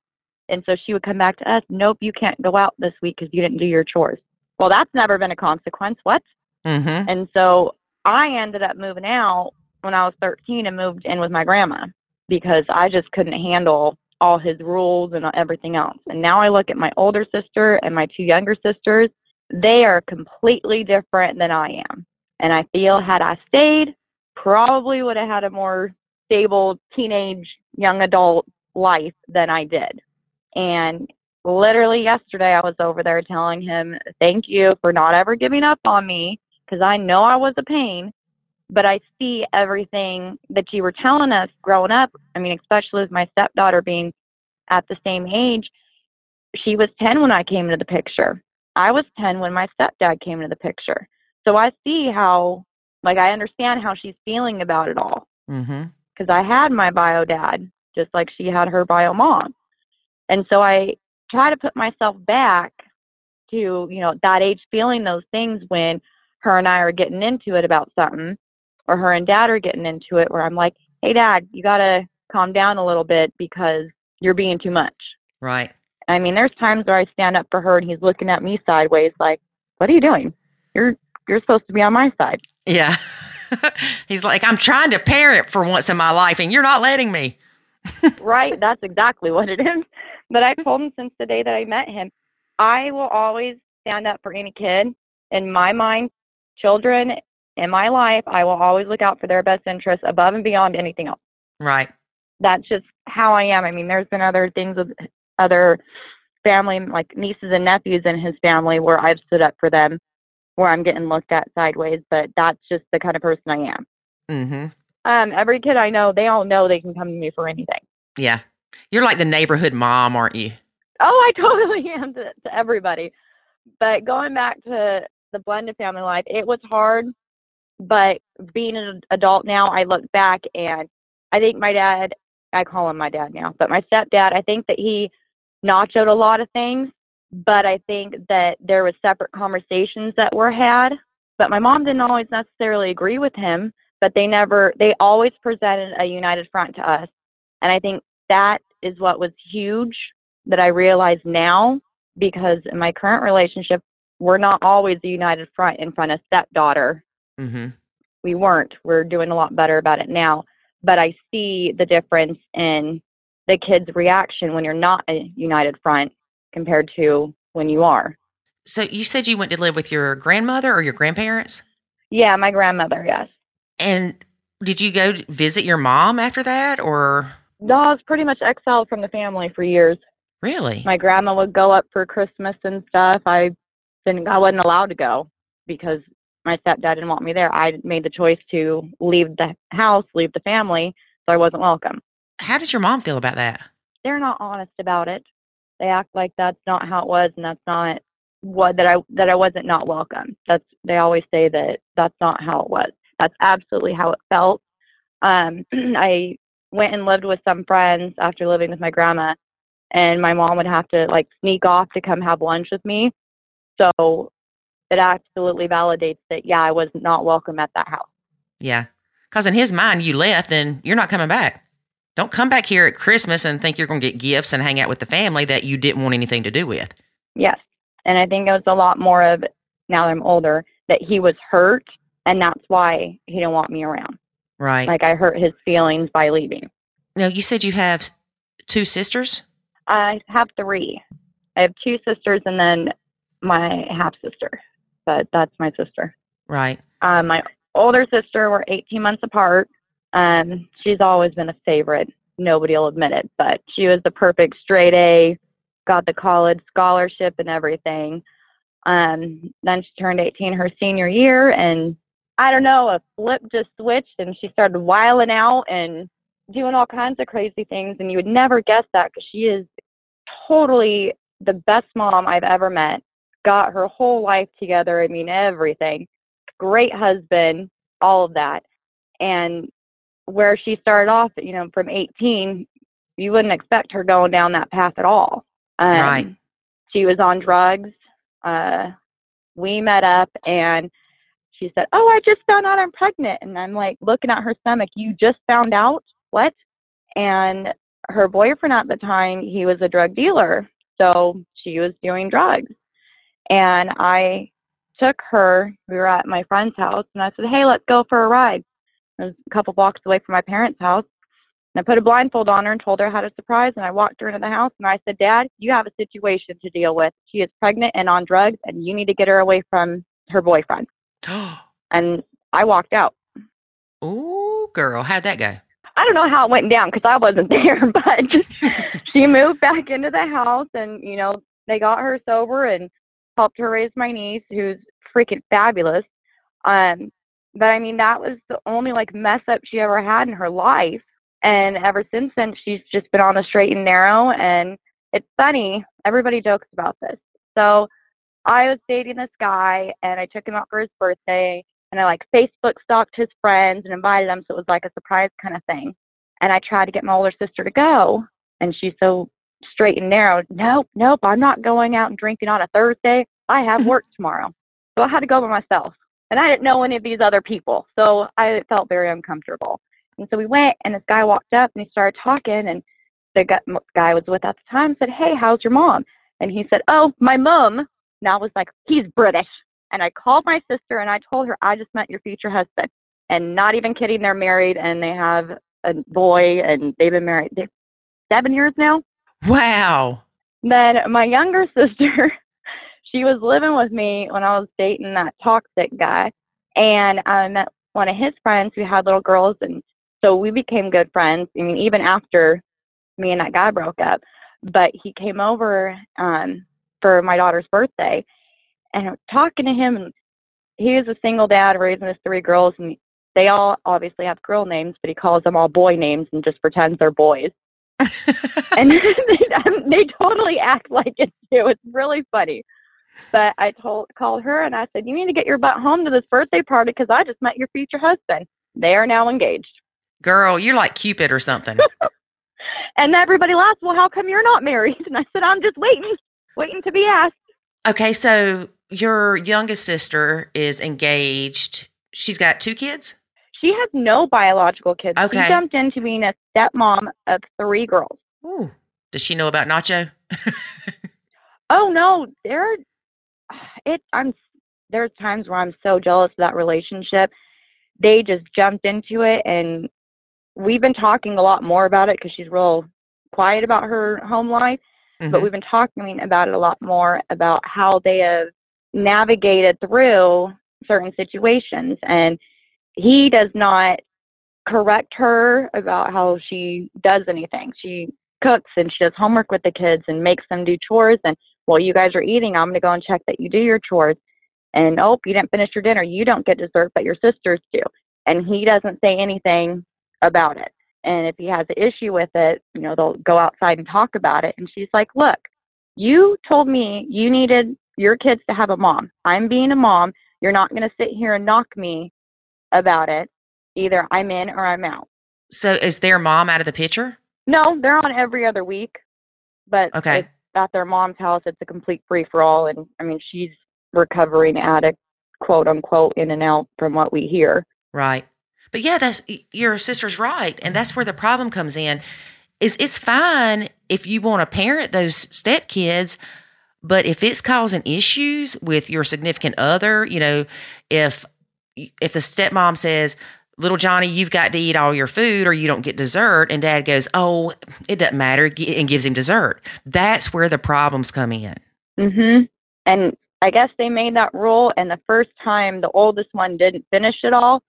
And so she would come back to us, nope, you can't go out this week because you didn't do your chores. Well, that's never been a consequence. What? Mm-hmm. And so I ended up moving out when I was 13 and moved in with my grandma because I just couldn't handle all his rules and everything else. And now I look at my older sister and my two younger sisters, they are completely different than I am. And I feel had I stayed, probably would have had a more stable teenage young adult life than I did. And literally yesterday, I was over there telling him, Thank you for not ever giving up on me because I know I was a pain, but I see everything that you were telling us growing up. I mean, especially with my stepdaughter being at the same age. She was 10 when I came into the picture. I was 10 when my stepdad came into the picture. So I see how, like, I understand how she's feeling about it all Mm-hmm. because I had my bio dad just like she had her bio mom. And so I try to put myself back to, you know, that age feeling those things when her and I are getting into it about something or her and dad are getting into it where I'm like, hey, dad, you got to calm down a little bit because you're being too much. Right. I mean, there's times where I stand up for her and he's looking at me sideways like, what are you doing? You're you're supposed to be on my side. Yeah. He's like, I'm trying to parent for once in my life, and you're not letting me. right? That's exactly what it is. But I've told him since the day that I met him, I will always stand up for any kid. In my mind, children in my life, I will always look out for their best interests above and beyond anything else. Right. That's just how I am. I mean, there's been other things with other family, like nieces and nephews in his family, where I've stood up for them, where I'm getting looked at sideways. But that's just the kind of person I am. Mm-hmm. Um, every kid I know, they all know they can come to me for anything. Yeah. You're like the neighborhood mom, aren't you? Oh, I totally am to, to everybody. But going back to the blended family life, it was hard. But being an adult now, I look back and I think my dad, I call him my dad now, but my stepdad, I think that he nachoed a lot of things. But I think that there was separate conversations that were had but my mom didn't always necessarily agree with him. But they never, they always presented a united front to us, and I think that is what was huge that I realize now because in my current relationship, we're not always a united front in front of stepdaughter. Mm-hmm. We weren't. We're doing a lot better about it now. But I see the difference in the kid's reaction when you're not a united front compared to when you are. So you said you went to live with your grandmother or your grandparents? Yeah, my grandmother, yes. And did you go visit your mom after that or No, I was pretty much exiled from the family for years. really? My grandma would go up for Christmas and stuff. I didn't I wasn't allowed to go because my stepdad didn't want me there. I made the choice to leave the house, leave the family, so I wasn't welcome. How did your mom feel about that? They're not honest about it. They act like that's not how it was and that's not what that I that I wasn't not welcome. That's they always say that that's not how it was. That's absolutely how it felt. Um I went and lived with some friends after living with my grandma and my mom would have to like sneak off to come have lunch with me. So it absolutely validates that yeah, I was not welcome at that house. Yeah. Because in his mind, you left and you're not coming back. Don't come back here at Christmas and think you're going to get gifts and hang out with the family that you didn't want anything to do with. Yes. And I think it was a lot more of now that I'm older that he was hurt and that's why he didn't want me around. Right. Like I hurt his feelings by leaving. now, you said you have two sisters? I have three. I have two sisters and then my half sister. But that's my sister. Right. Um, my older sister, we're 18 months apart. Um, she's always been a favorite. Nobody will admit it, but she was the perfect straight A, got the college scholarship and everything. Um, then she turned 18 her senior year, and I don't know, a flip just switched, and she started wiling out and doing all kinds of crazy things. And you would never guess that because she is totally the best mom I've ever met. Got her whole life together. I mean, everything great husband, all of that. And where she started off, you know, from 18, you wouldn't expect her going down that path at all. Um, Right. She was on drugs. Uh, we met up and she said, Oh, I just found out I'm pregnant. And I'm like looking at her stomach. You just found out? What? And her boyfriend at the time, he was a drug dealer. So she was doing drugs. And I took her. We were at my friend's house, and I said, "Hey, let's go for a ride." It was a couple blocks away from my parents' house. And I put a blindfold on her and told her I had a surprise. And I walked her into the house, and I said, "Dad, you have a situation to deal with. She is pregnant and on drugs, and you need to get her away from her boyfriend." And I walked out. Ooh, girl, how'd that go? I don't know how it went down because I wasn't there, but she moved back into the house and, you know, they got her sober and helped her raise my niece, who's freaking fabulous. Um, but I mean, that was the only like mess up she ever had in her life. And ever since then, she's just been on the straight and narrow. And it's funny, everybody jokes about this. So I was dating this guy and I took him out for his birthday and I like Facebook stalked his friends and invited them. So it was like a surprise kind of thing. And I tried to get my older sister to go and she's so straight and narrow. Nope, nope, I'm not going out and drinking on a Thursday. I have work tomorrow. So I had to go by myself. And I didn't know any of these other people. So I felt very uncomfortable. And so we went and this guy walked up and he started talking and the guy, was with at the time said, Hey, how's your mom? And he said, Oh, my mom. And I was like, He's British. And I called my sister and I told her, I just met your future husband. And not even kidding, they're married and they have a boy and they've been married seven years now. Wow. Then my younger sister, she was living with me when I was dating that toxic guy. And I met one of his friends who had little girls. And so we became good friends. I mean, even after me and that guy broke up. But he came over um, for my daughter's birthday and I was talking to him. And he was a single dad raising his three girls. And they all obviously have girl names, but he calls them all boy names and just pretends they're boys and they, they totally act like it too. It's really funny. But I told called her and I said, "You need to get your butt home to this birthday party because I just met your future husband. They are now engaged." Girl, you're like Cupid or something. And everybody laughs. Well, how come you're not married? And I said, "I'm just waiting, waiting to be asked." okay, so your youngest sister is engaged. She's got two kids. She has no biological kids. Okay. She jumped into being a stepmom of three girls. Ooh. Does she know about Nacho? Oh no, there it I'm there's times where I'm so jealous of that relationship. They just jumped into it and we've been talking a lot more about it because she's real quiet about her home life, but Mhm. we've been talking about it a lot more about how they have navigated through certain situations and he does not correct her about how she does anything. She cooks and she does homework with the kids and makes them do chores and while you guys are eating, I'm going to go and check that you do your chores. And oh, you didn't finish your dinner. You don't get dessert, but your sisters do. And he doesn't say anything about it. And if he has an issue with it, you know, they'll go outside and talk about it. And she's like, look, you told me you needed your kids to have a mom. I'm being a mom. You're not going to sit here and knock me about it. Either I'm in or I'm out. So is their mom out of the picture? No, they're on every other week, but Okay. it's at their mom's house. It's a complete free for all, and I mean she's recovering addict, quote unquote, in and out from what we hear. Right. But yeah, that's your sister's right. And that's where the problem comes in. Is it's fine if you want to parent those stepkids, but if it's causing issues with your significant other, you know, if if the stepmom says, Little Johnny, you've got to eat all your food or you don't get dessert, and dad goes, Oh, it doesn't matter, and gives him dessert. That's where the problems come in. Mhm. And I guess they made that rule, and the first time the oldest one didn't finish it all,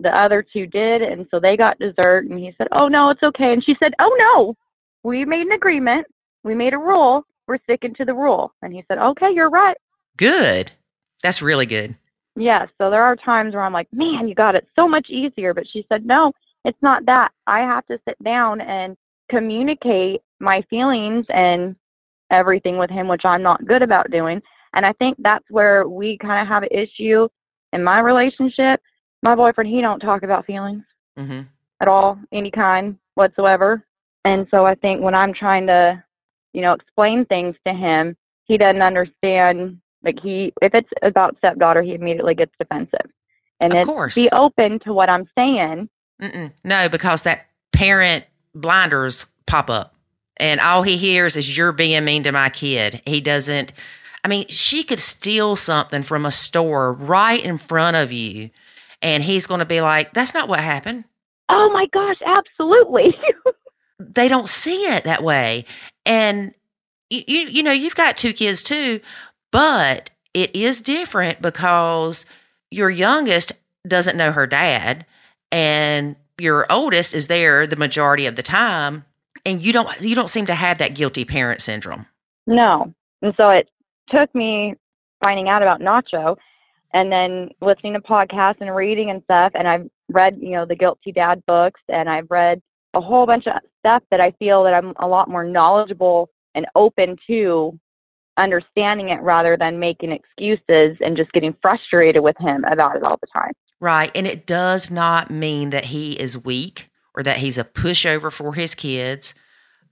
the other two did, and so they got dessert. And he said, "Oh no, it's okay." And she said, "Oh no, we made an agreement. We made a rule. We're sticking to the rule." And he said, "Okay, you're right." Good. That's really good. Yeah, so there are times where I'm like, man, you got it so much easier. But she said, no, it's not that. I have to sit down and communicate my feelings and everything with him, which I'm not good about doing. And I think that's where we kind of have an issue in my relationship. My boyfriend, he don't talk about feelings hmm at all, any kind whatsoever. And so I think when I'm trying to, you know, explain things to him, he doesn't understand. Like he, if it's about stepdaughter, he immediately gets defensive. And Of course. be open to what I'm saying. Mm-mm. No, because that parent blinders pop up, and all he hears is you're being mean to my kid. He doesn't. I mean, she could steal something from a store right in front of you, and he's going to be like, "That's not what happened." Oh my gosh, absolutely. They don't see it that way, and you you, you know you've got two kids too, but it is different because your youngest doesn't know her dad, and your oldest is there the majority of the time and you don't you don't seem to have that guilty parent syndrome no. And so it took me finding out about Nacho and then listening to podcasts and reading and stuff. And I've read, you know, the Guilty Dad books and I've read a whole bunch of stuff that I feel that I'm a lot more knowledgeable and open to understanding it rather than making excuses and just getting frustrated with him about it all the time. right and it does not mean that he is weak or that he's a pushover for his kids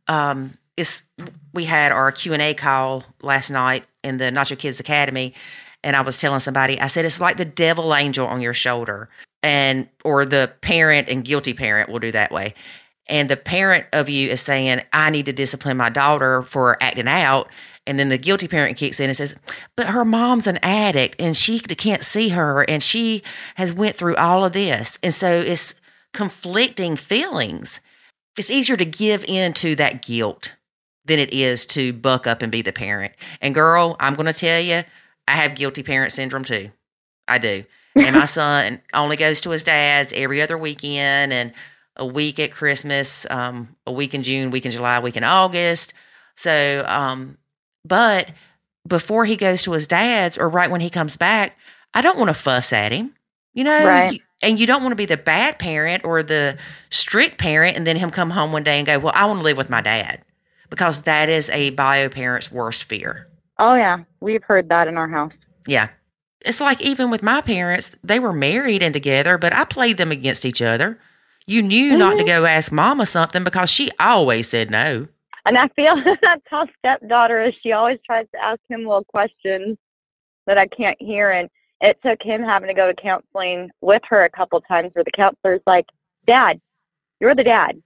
um it's we had our q&a call last night in the nacho kids academy and i was telling somebody i said it's like the devil angel on your shoulder and or the parent and guilty parent will do that way. And the parent of you is saying i need to discipline my daughter for acting out and then the guilty parent kicks in and says but her mom's an addict and she can't see her and she has went through all of this. And so it's conflicting feelings. It's easier to give in to that guilt than it is to buck up and be the parent. And girl i'm going to tell you i have guilty parent syndrome too i do and my son only goes to his dad's every other weekend and a week at christmas um, a week in june week in july week in august so um, but before he goes to his dad's or right when he comes back, I don't want to fuss at him. You know, Right. And you don't want to be the bad parent or the strict parent and then him come home one day and go, "Well, I want to live with my dad." Because that is a bio parent's worst fear. Oh yeah, we've heard that in our house. Yeah. It's like even with my parents, they were married and together, but I played them against each other. You knew not to Mhm. go ask mama something because she always said no. And I feel that's how stepdaughter is. She always tries to ask him little questions that I can't hear. And it took him having to go to counseling with her a couple times where the counselor's like, Dad, you're the dad.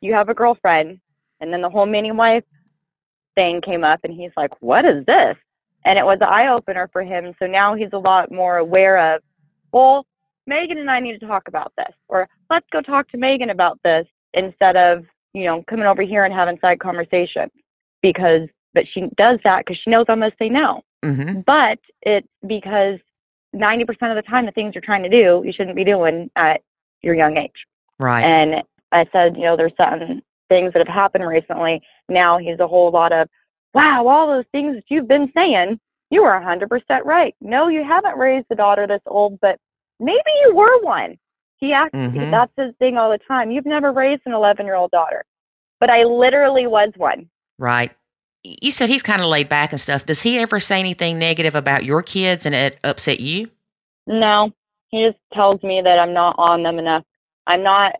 You have a girlfriend. And then the whole mini wife thing came up and he's like, What is this? And it was an eye opener for him. So now he's a lot more aware of, well, Megan and I need to talk about this, or let's go talk to Megan about this instead of, you know, coming over here and having side conversation because, but she does that because she knows I'm going to say no. Mm-hmm. But it's because 90% of the time, the things you're trying to do, you shouldn't be doing at your young age. Right. And I said, you know, there's certain things that have happened recently. Now he's a whole lot of, wow, all those things that you've been saying, you are 100% right. No, you haven't raised a daughter this old, but maybe you were one. He acts, Mhm. that's his thing all the time. You've never raised an 11 year old daughter, but I literally was one. Right. You said he's kind of laid back and stuff. Does he ever say anything negative about your kids and it upset you? No, he just tells me that I'm not on them enough. I'm not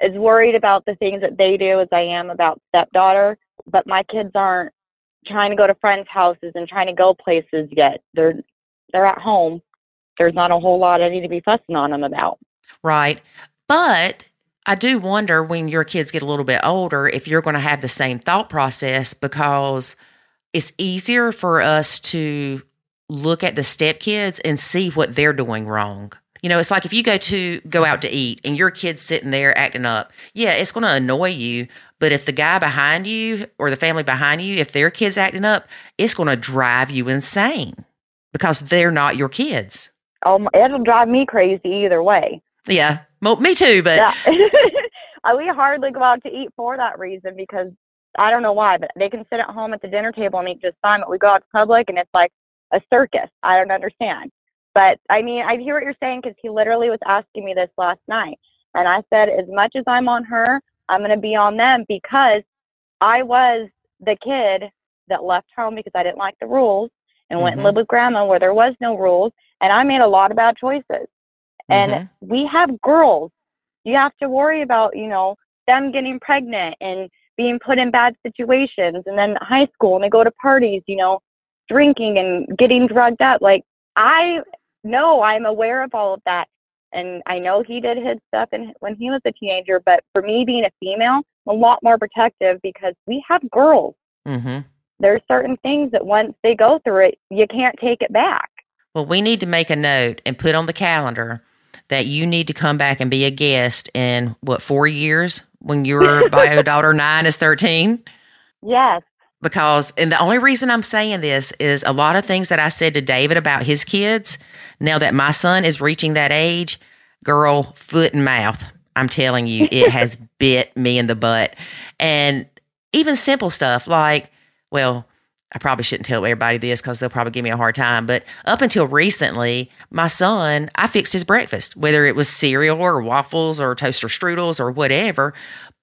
as worried about the things that they do as I am about stepdaughter, but my kids aren't trying to go to friends' houses and trying to go places yet. They're they're at home. There's not a whole lot I need to be fussing on them about. Right. But I do wonder when your kids get a little bit older if you're going to have the same thought process because it's easier for us to look at the stepkids and see what they're doing wrong. You know, it's like if you go to go out to eat and your kid's sitting there acting up, yeah, it's going to annoy you. But if the guy behind you or the family behind you, if their kid's acting up, it's going to drive you insane because they're not your kids. Oh, it'll drive me crazy either way. Yeah. Well, me too, but Yeah. We hardly go out to eat for that reason because I don't know why, but they can sit at home at the dinner table and eat just fine. But we go out to public and it's like a circus. I don't understand. But I mean, I hear what you're saying because he literally was asking me this last night. And I said, as much as I'm on her, I'm going to be on them because I was the kid that left home because I didn't like the rules and went and Mhm. lived with grandma where there was no rules. And I made a lot of bad choices. And Mhm. we have girls. You have to worry about, you know, them getting pregnant and being put in bad situations. And then high school and they go to parties, you know, drinking and getting drugged up. Like, I know I'm aware of all of that. And I know he did his stuff in, when he was a teenager. But for me being a female, I'm a lot more protective because we have girls. Mhm. There's certain things that once they go through it, you can't take it back. Well, we need to make a note and put on the calendar that you need to come back and be a guest in what four years when your bio daughter nine is thirteen. Yes. Because, and the only reason I'm saying this is a lot of things that I said to David about his kids. Now that my son is reaching that age, girl, foot and mouth. I'm telling you, it has bit me in the butt. And even simple stuff like, well, I probably shouldn't tell everybody this because they'll probably give me a hard time. But up until recently, my son, I fixed his breakfast, whether it was cereal or waffles or toaster strudels or whatever.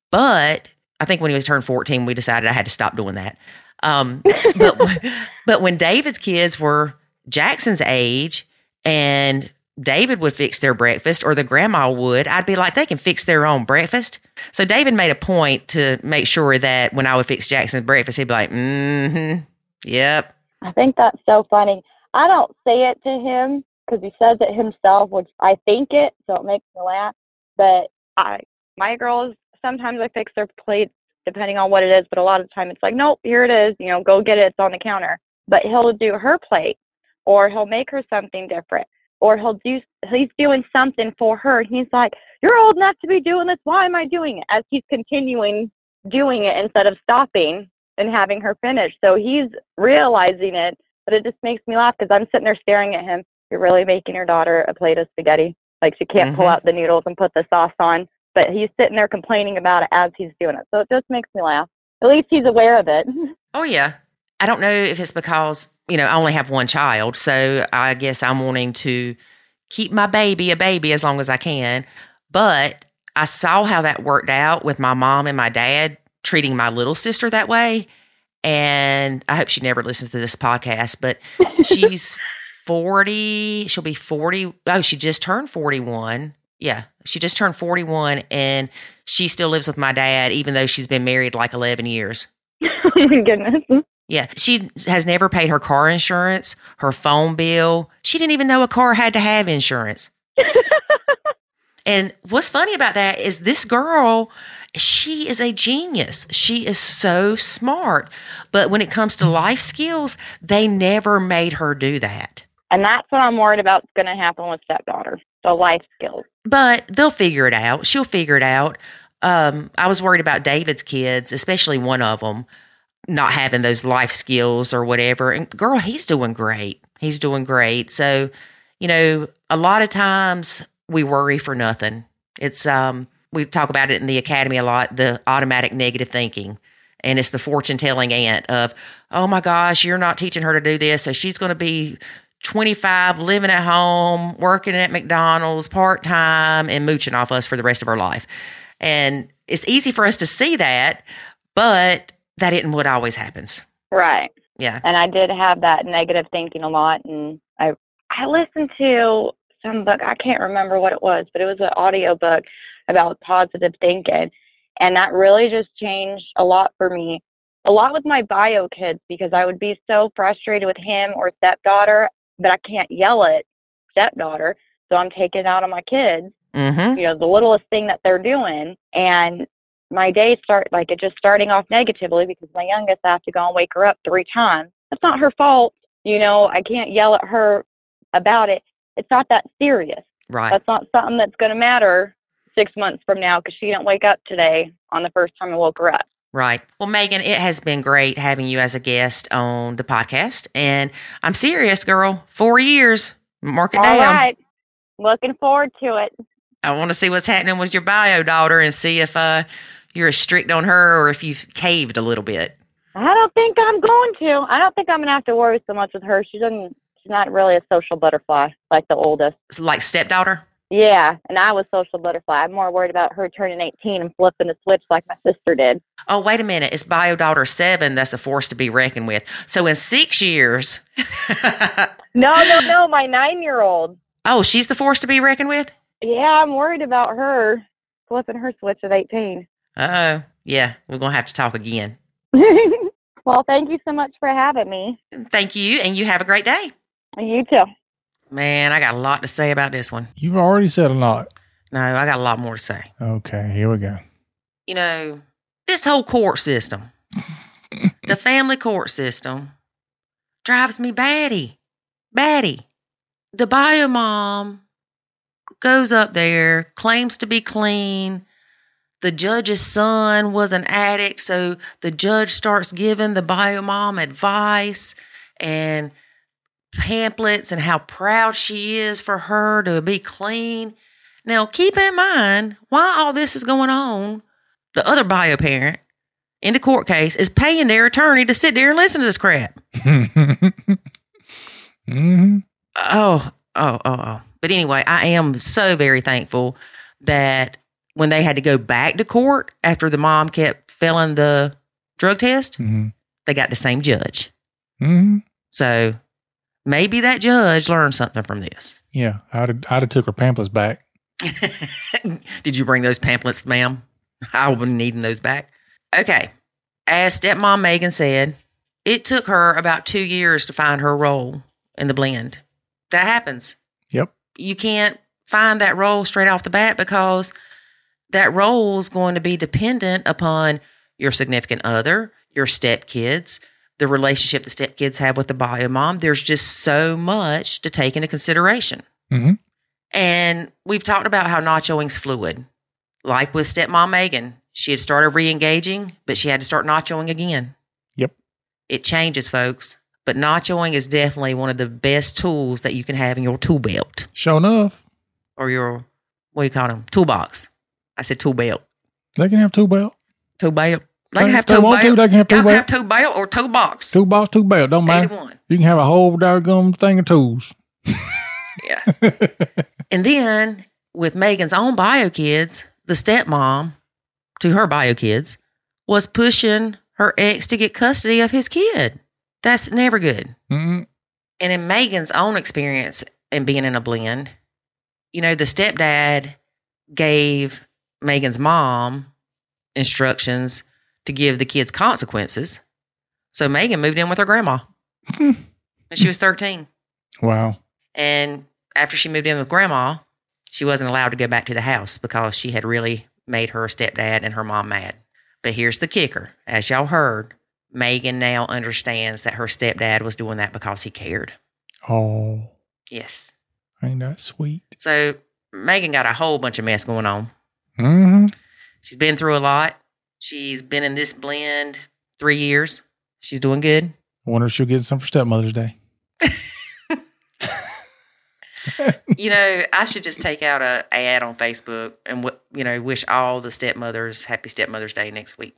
But I think when he was turned 14, we decided I had to stop doing that. Um, but but when David's kids were Jackson's age and David would fix their breakfast or the grandma would, I'd be like, they can fix their own breakfast. So David made a point to make sure that when I would fix Jackson's breakfast, he'd be like, mm-hmm, yep. I think that's so funny. I don't say it to him because he says it himself, which I think it, so it makes me laugh. But I, my girls, sometimes I fix their plates depending on what it is, but a lot of the time it's like, nope, here it is. You know, go get it. It's on the counter. But he'll do her plate, or he'll make her something different, or he'll do. He's doing something for her. And he's like, "You're old enough to be doing this. Why am I doing it?" As he's continuing doing it instead of stopping and having her finish. So he's realizing it, but it just makes me laugh because I'm sitting there staring at him. You're really making your daughter a plate of spaghetti. Like she can't pull Mhm. out the noodles and put the sauce on, but he's sitting there complaining about it as he's doing it. So it just makes me laugh. At least he's aware of it. Oh, yeah. I don't know if it's because, you know, I only have one child. So I guess I'm wanting to keep my baby a baby as long as I can. But I saw how that worked out with my mom and my dad treating my little sister that way. And I hope she never listens to this podcast, but she's 40. She'll be 40. Oh, she just turned 41. Yeah, she just turned 41 and she still lives with my dad, even though she's been married like 11 years. oh my goodness. Yeah. She has never paid her car insurance, her phone bill. She didn't even know a car had to have insurance. and what's funny about that is this girl, she is a genius. She is so smart. But when it comes to life skills, they never made her do that. And that's what I'm worried about is going to happen with stepdaughter. The life skills. But they'll figure it out. She'll figure it out. Um, I was worried about David's kids, especially one of them, not having those life skills or whatever. And girl, he's doing great. He's doing great. So, you know, a lot of times we worry for nothing. It's um we talk about it in the academy a lot, the automatic negative thinking. And it's the fortune telling aunt of, oh my gosh, you're not teaching her to do this. So she's going to be 25, living at home, working at McDonald's part time, and mooching off us for the rest of her life. And it's easy for us to see that, but that isn't what always happens. Right. Yeah. And I did have that negative thinking a lot. And I, I listened to some book, I can't remember what it was, but it was an audio book about positive thinking. And that really just changed a lot for me. A lot with my bio kids because I would be so frustrated with him or stepdaughter, but I can't yell at stepdaughter. So I'm taking it out on my kids, Mm-hmm. you know, the littlest thing that they're doing. And my day start like it just starting off negatively because my youngest I have to go and wake her up three times. That's not her fault. You know, I can't yell at her about it. It's not that serious. Right. That's not something that's going to matter six months from now because she didn't wake up today on the first time I woke her up. Right. Well, Megan, it has been great having you as a guest on the podcast. And I'm serious, girl. Four years. Mark it All down. right. Looking forward to it. I want to see what's happening with your bio daughter and see if uh, you're as strict on her or if you've caved a little bit. I don't think I'm going to. I don't think I'm going to have to worry so much with her. She doesn't, she's not really a social butterfly like the oldest. Like stepdaughter. Yeah, and I was social butterfly. I'm more worried about her turning 18 and flipping the switch like my sister did. Oh, wait a minute. It's bio daughter seven that's a force to be reckoned with. So in six years, No, no, no, my nine year old. oh, she's the force to be reckoned with? Yeah, I'm worried about her flipping her switch at 18. Oh, yeah. We're going to have to talk again. well, thank you so much for having me. Thank you. And you have a great day. You too. Man, I got a lot to say about this one. You've already said a lot. No, I got a lot more to say. Okay, here we go. You know, this whole court system, the family court system, drives me batty. Batty. The bio mom goes up there, claims to be clean. The judge's son was an addict, so the judge starts giving the bio mom advice and pamphlets and how proud she is for her to be clean. Now, keep in mind why all this is going on. The other bio parent in the court case is paying their attorney to sit there and listen to this crap. hmm Oh, oh, oh, oh. But anyway, I am so very thankful that when they had to go back to court after the mom kept failing the drug test, hmm they got the same judge. hmm So maybe that judge learned something from this. Yeah, I'd have, I'd have took her pamphlets back. Did you bring those pamphlets, ma'am? I will be needing those back. Okay. As stepmom Megan said, it took her about two years to find her role in the blend. That happens. Yep. You can't find that role straight off the bat because that role is going to be dependent upon your significant other, your stepkids, the relationship the stepkids have with the bio mom. There's just so much to take into consideration. hmm And we've talked about how nachoing's fluid. Like with stepmom Megan, she had started re engaging, but she had to start nachoing again. Yep. It changes, folks. But nachoing is definitely one of the best tools that you can have in your tool belt Sure enough, or your, what do you call them? Toolbox. I said tool belt. they can have tool belt. Tool belt. They They- can have they toe want to, belt. they can have two can have toe belt or toe box. Two box, two belt. Don't matter. one. You can have a whole doggone thing of tools. Yeah. And then with Megan's own bio kids, the stepmom to her bio kids was pushing her ex to get custody of his kid. That's never good. mm And in Megan's own experience and being in a blend, you know, the stepdad gave Megan's mom instructions to give the kids consequences. So Megan moved in with her grandma when she was 13. Wow. And after she moved in with grandma, she wasn't allowed to go back to the house because she had really made her stepdad and her mom mad. But here's the kicker as y'all heard, Megan now understands that her stepdad was doing that because he cared. Oh, Yes. ain't that sweet? So Megan got a whole bunch of mess going on. Mm-hmm. She's been through a lot. She's been in this blend three years. She's doing good. I wonder if she'll get some for stepmother's day. you know, I should just take out a ad on Facebook and w- you know wish all the stepmothers happy stepmother's day next week.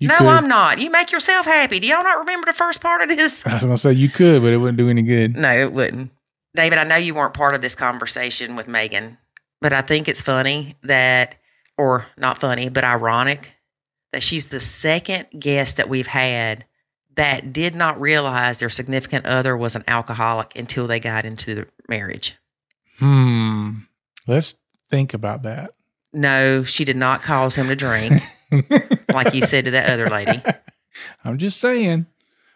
You no, could. I'm not. You make yourself happy. Do y'all not remember the first part of this? I was gonna say you could, but it wouldn't do any good. No, it wouldn't. David, I know you weren't part of this conversation with Megan, but I think it's funny that, or not funny, but ironic that she's the second guest that we've had that did not realize their significant other was an alcoholic until they got into the marriage. Hmm. Let's think about that. No, she did not cause him to drink, like you said to that other lady. I'm just saying.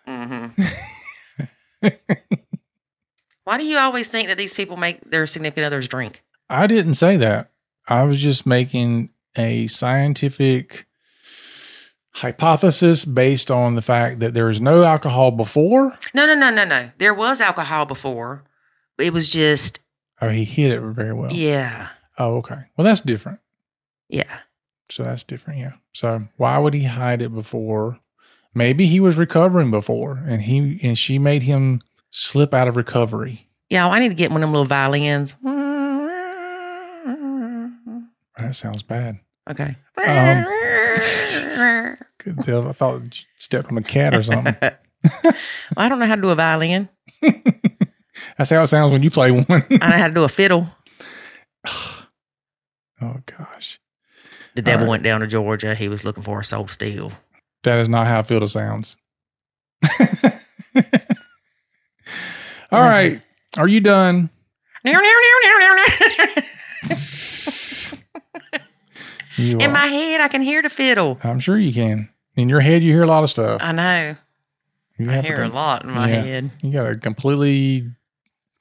hmm Why do you always think that these people make their significant others drink? I didn't say that. I was just making a scientific hypothesis based on the fact that there is no alcohol before. No, no, no, no, no. There was alcohol before. It was just, Oh, he hid it very well. yeah, Oh, okay. Well, that's different. yeah. So that's different. Yeah. So why would he hide it before? Maybe he was recovering before, and he and she made him slip out of recovery. Yeah, I need to get one of them little violins. That sounds bad. Okay. Um, um, couldn't tell. I thought you stepped on a cat or something. I don't know how to do a violin. That's how it sounds when you play one. I know how to do a fiddle. oh gosh, The devil right. went down to Georgia. He was looking for a soul steal. that is not how fiddle sounds. All right, are you done? You In are. my head, I can hear the fiddle. I'm sure you can. In your head, you hear a lot of stuff. I know. You I hear a lot in my Yeah. head. You got a completely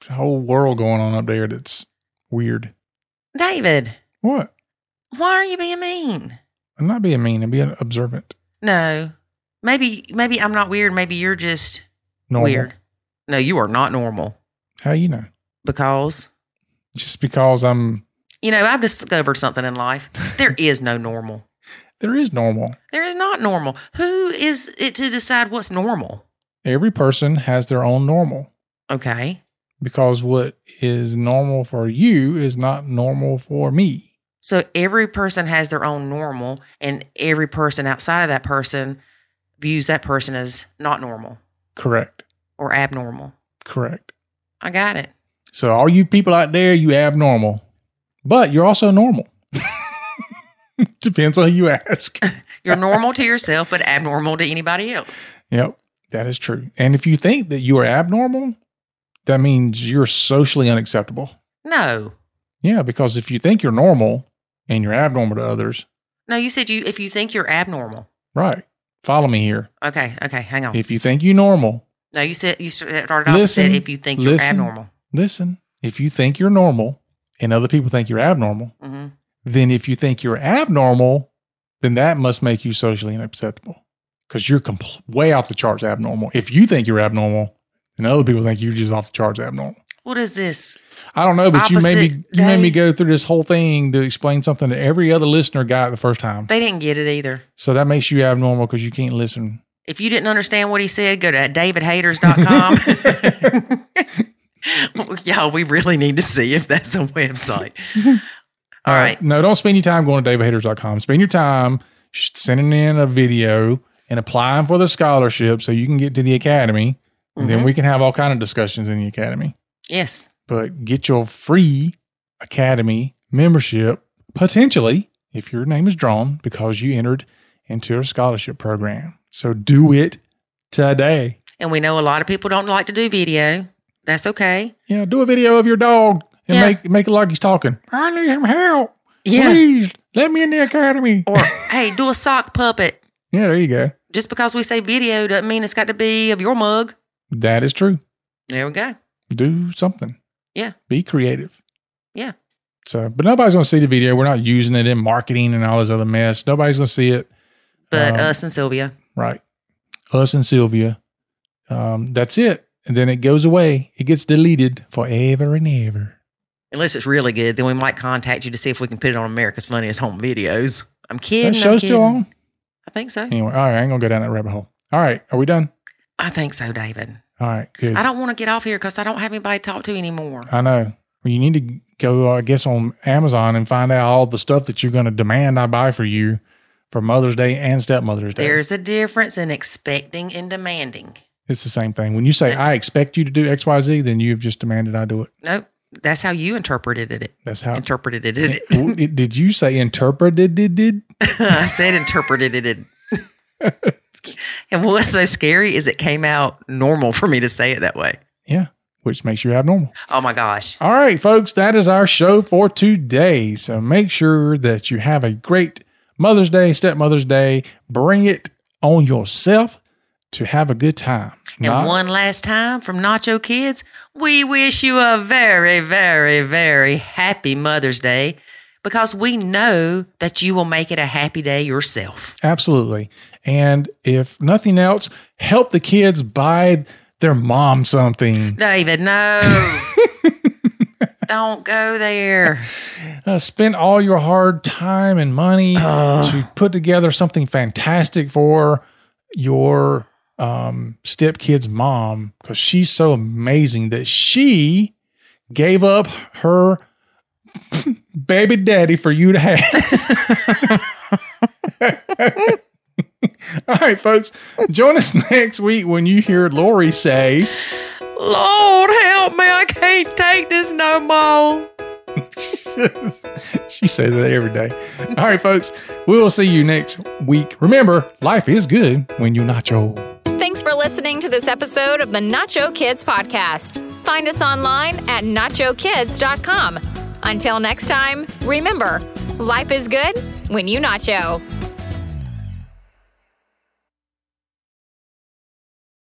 whole world going on up there that's weird. David, What? why are you being mean? I'm not being mean. I'm being observant. No. Maybe maybe I'm not weird. Maybe you're just Normal. weird. No, you are not normal How you know? because Just because I'm. You know, I've discovered something in life. There is no normal. There is normal. There is not normal. Who is it to decide what's normal? Every person has their own normal Okay. because what is normal for you is not normal for me. So every person has their own normal, and every person outside of that person views that person as not normal Correct. or abnormal. Correct. I got it. So all you people out there, you abnormal, but you're also normal. Depends on who you ask. You're normal to yourself, but abnormal to anybody else. Yep, that is true. And if you think that you are abnormal, that means you're socially unacceptable. No. Yeah, because if you think you're normal and you're abnormal to others, No, you said you if you think you're abnormal. right? Follow me here. Okay, okay, hang on. If you think you're normal, no, you said you started off Listen, said if you think you're listen. abnormal. listen. If you think you're normal and other people think you're abnormal, hmm then if you think you're abnormal, then that must make you socially unacceptable because you're compl- way off the charts abnormal. If you think you're abnormal and other people think you're just off the charts abnormal. What is this? I don't know, but you made me you made me go through this whole thing to explain something that every other listener got the first time. They didn't get it either. So that makes you abnormal because you can't listen. If you didn't understand what he said, go to davidhaters.com. Y'all, we really need to see if that's a website. All uh, right. No, don't spend your time going to davidhaters.com. Spend your time sending in a video and applying for the scholarship so you can get to the academy. And then mm-hmm. we can have all kind of discussions in the academy. Yes. But get your free academy membership potentially if your name is drawn because you entered into a scholarship program. So do it today. And we know a lot of people don't like to do video. That's okay. Yeah, do a video of your dog and Yeah. make make it like he's talking. I need some help. Yeah. Please let me in the academy. Or, hey, do a sock puppet. Yeah, there you go. Just because we say video doesn't mean it's got to be of your mug. That is true. There we go. Do something. Yeah. Be creative. Yeah. So, but nobody's going to see the video. We're not using it in marketing and all this other mess. Nobody's going to see it. But Um, us and Sylvia. Right. Us and Sylvia. Um, that's it. And then it goes away. It gets deleted forever and ever. Unless it's really good, then we might contact you to see if we can put it on America's Funniest Home Videos. I'm kidding. That show's still on. I think so. Anyway, all right. I ain't going to go down that rabbit hole. All right. Are we done? I think so, David. All right. Good. I don't want to get off here because I don't have anybody to talk to anymore. I know. Well, you need to go, I guess, on Amazon and find out all the stuff that you're going to demand I buy for you for Mother's Day and Stepmother's Day. There's a difference in expecting and demanding. It's the same thing. When you say, I expect you to do X, Y, Z, then you've just demanded I do it. Nope. That's how you interpreted it. That's how. Interpreted it. W- did you say interpreted? Did, did? I said interpreted it. and what's so scary is it came out normal for me to say it that way. Yeah. Which makes you abnormal. Oh my gosh. All right, folks, that is our show for today. So make sure that you have a great Mother's Day, Stepmother's Day. Bring it on yourself to have a good time. And Not- one last time from Nacho Kids, we wish you a very, very, very happy Mother's Day because we know that you will make it a happy day yourself. Absolutely. And if nothing else, help the kids buy their mom something. David, no. Don't go there. Uh, spend all your hard time and money to put together something fantastic for your um, stepkid's mom because she's so amazing that she gave up her baby daddy for you to have. all right, folks, join us next week when you hear Lori say, Lord help me, I can't take this no more. she says that every day. All right, folks, we will see you next week. Remember, life is good when you're nacho. Thanks for listening to this episode of the Nacho Kids Podcast. Find us online at nachokids.com. Until next time, remember, life is good when you nacho.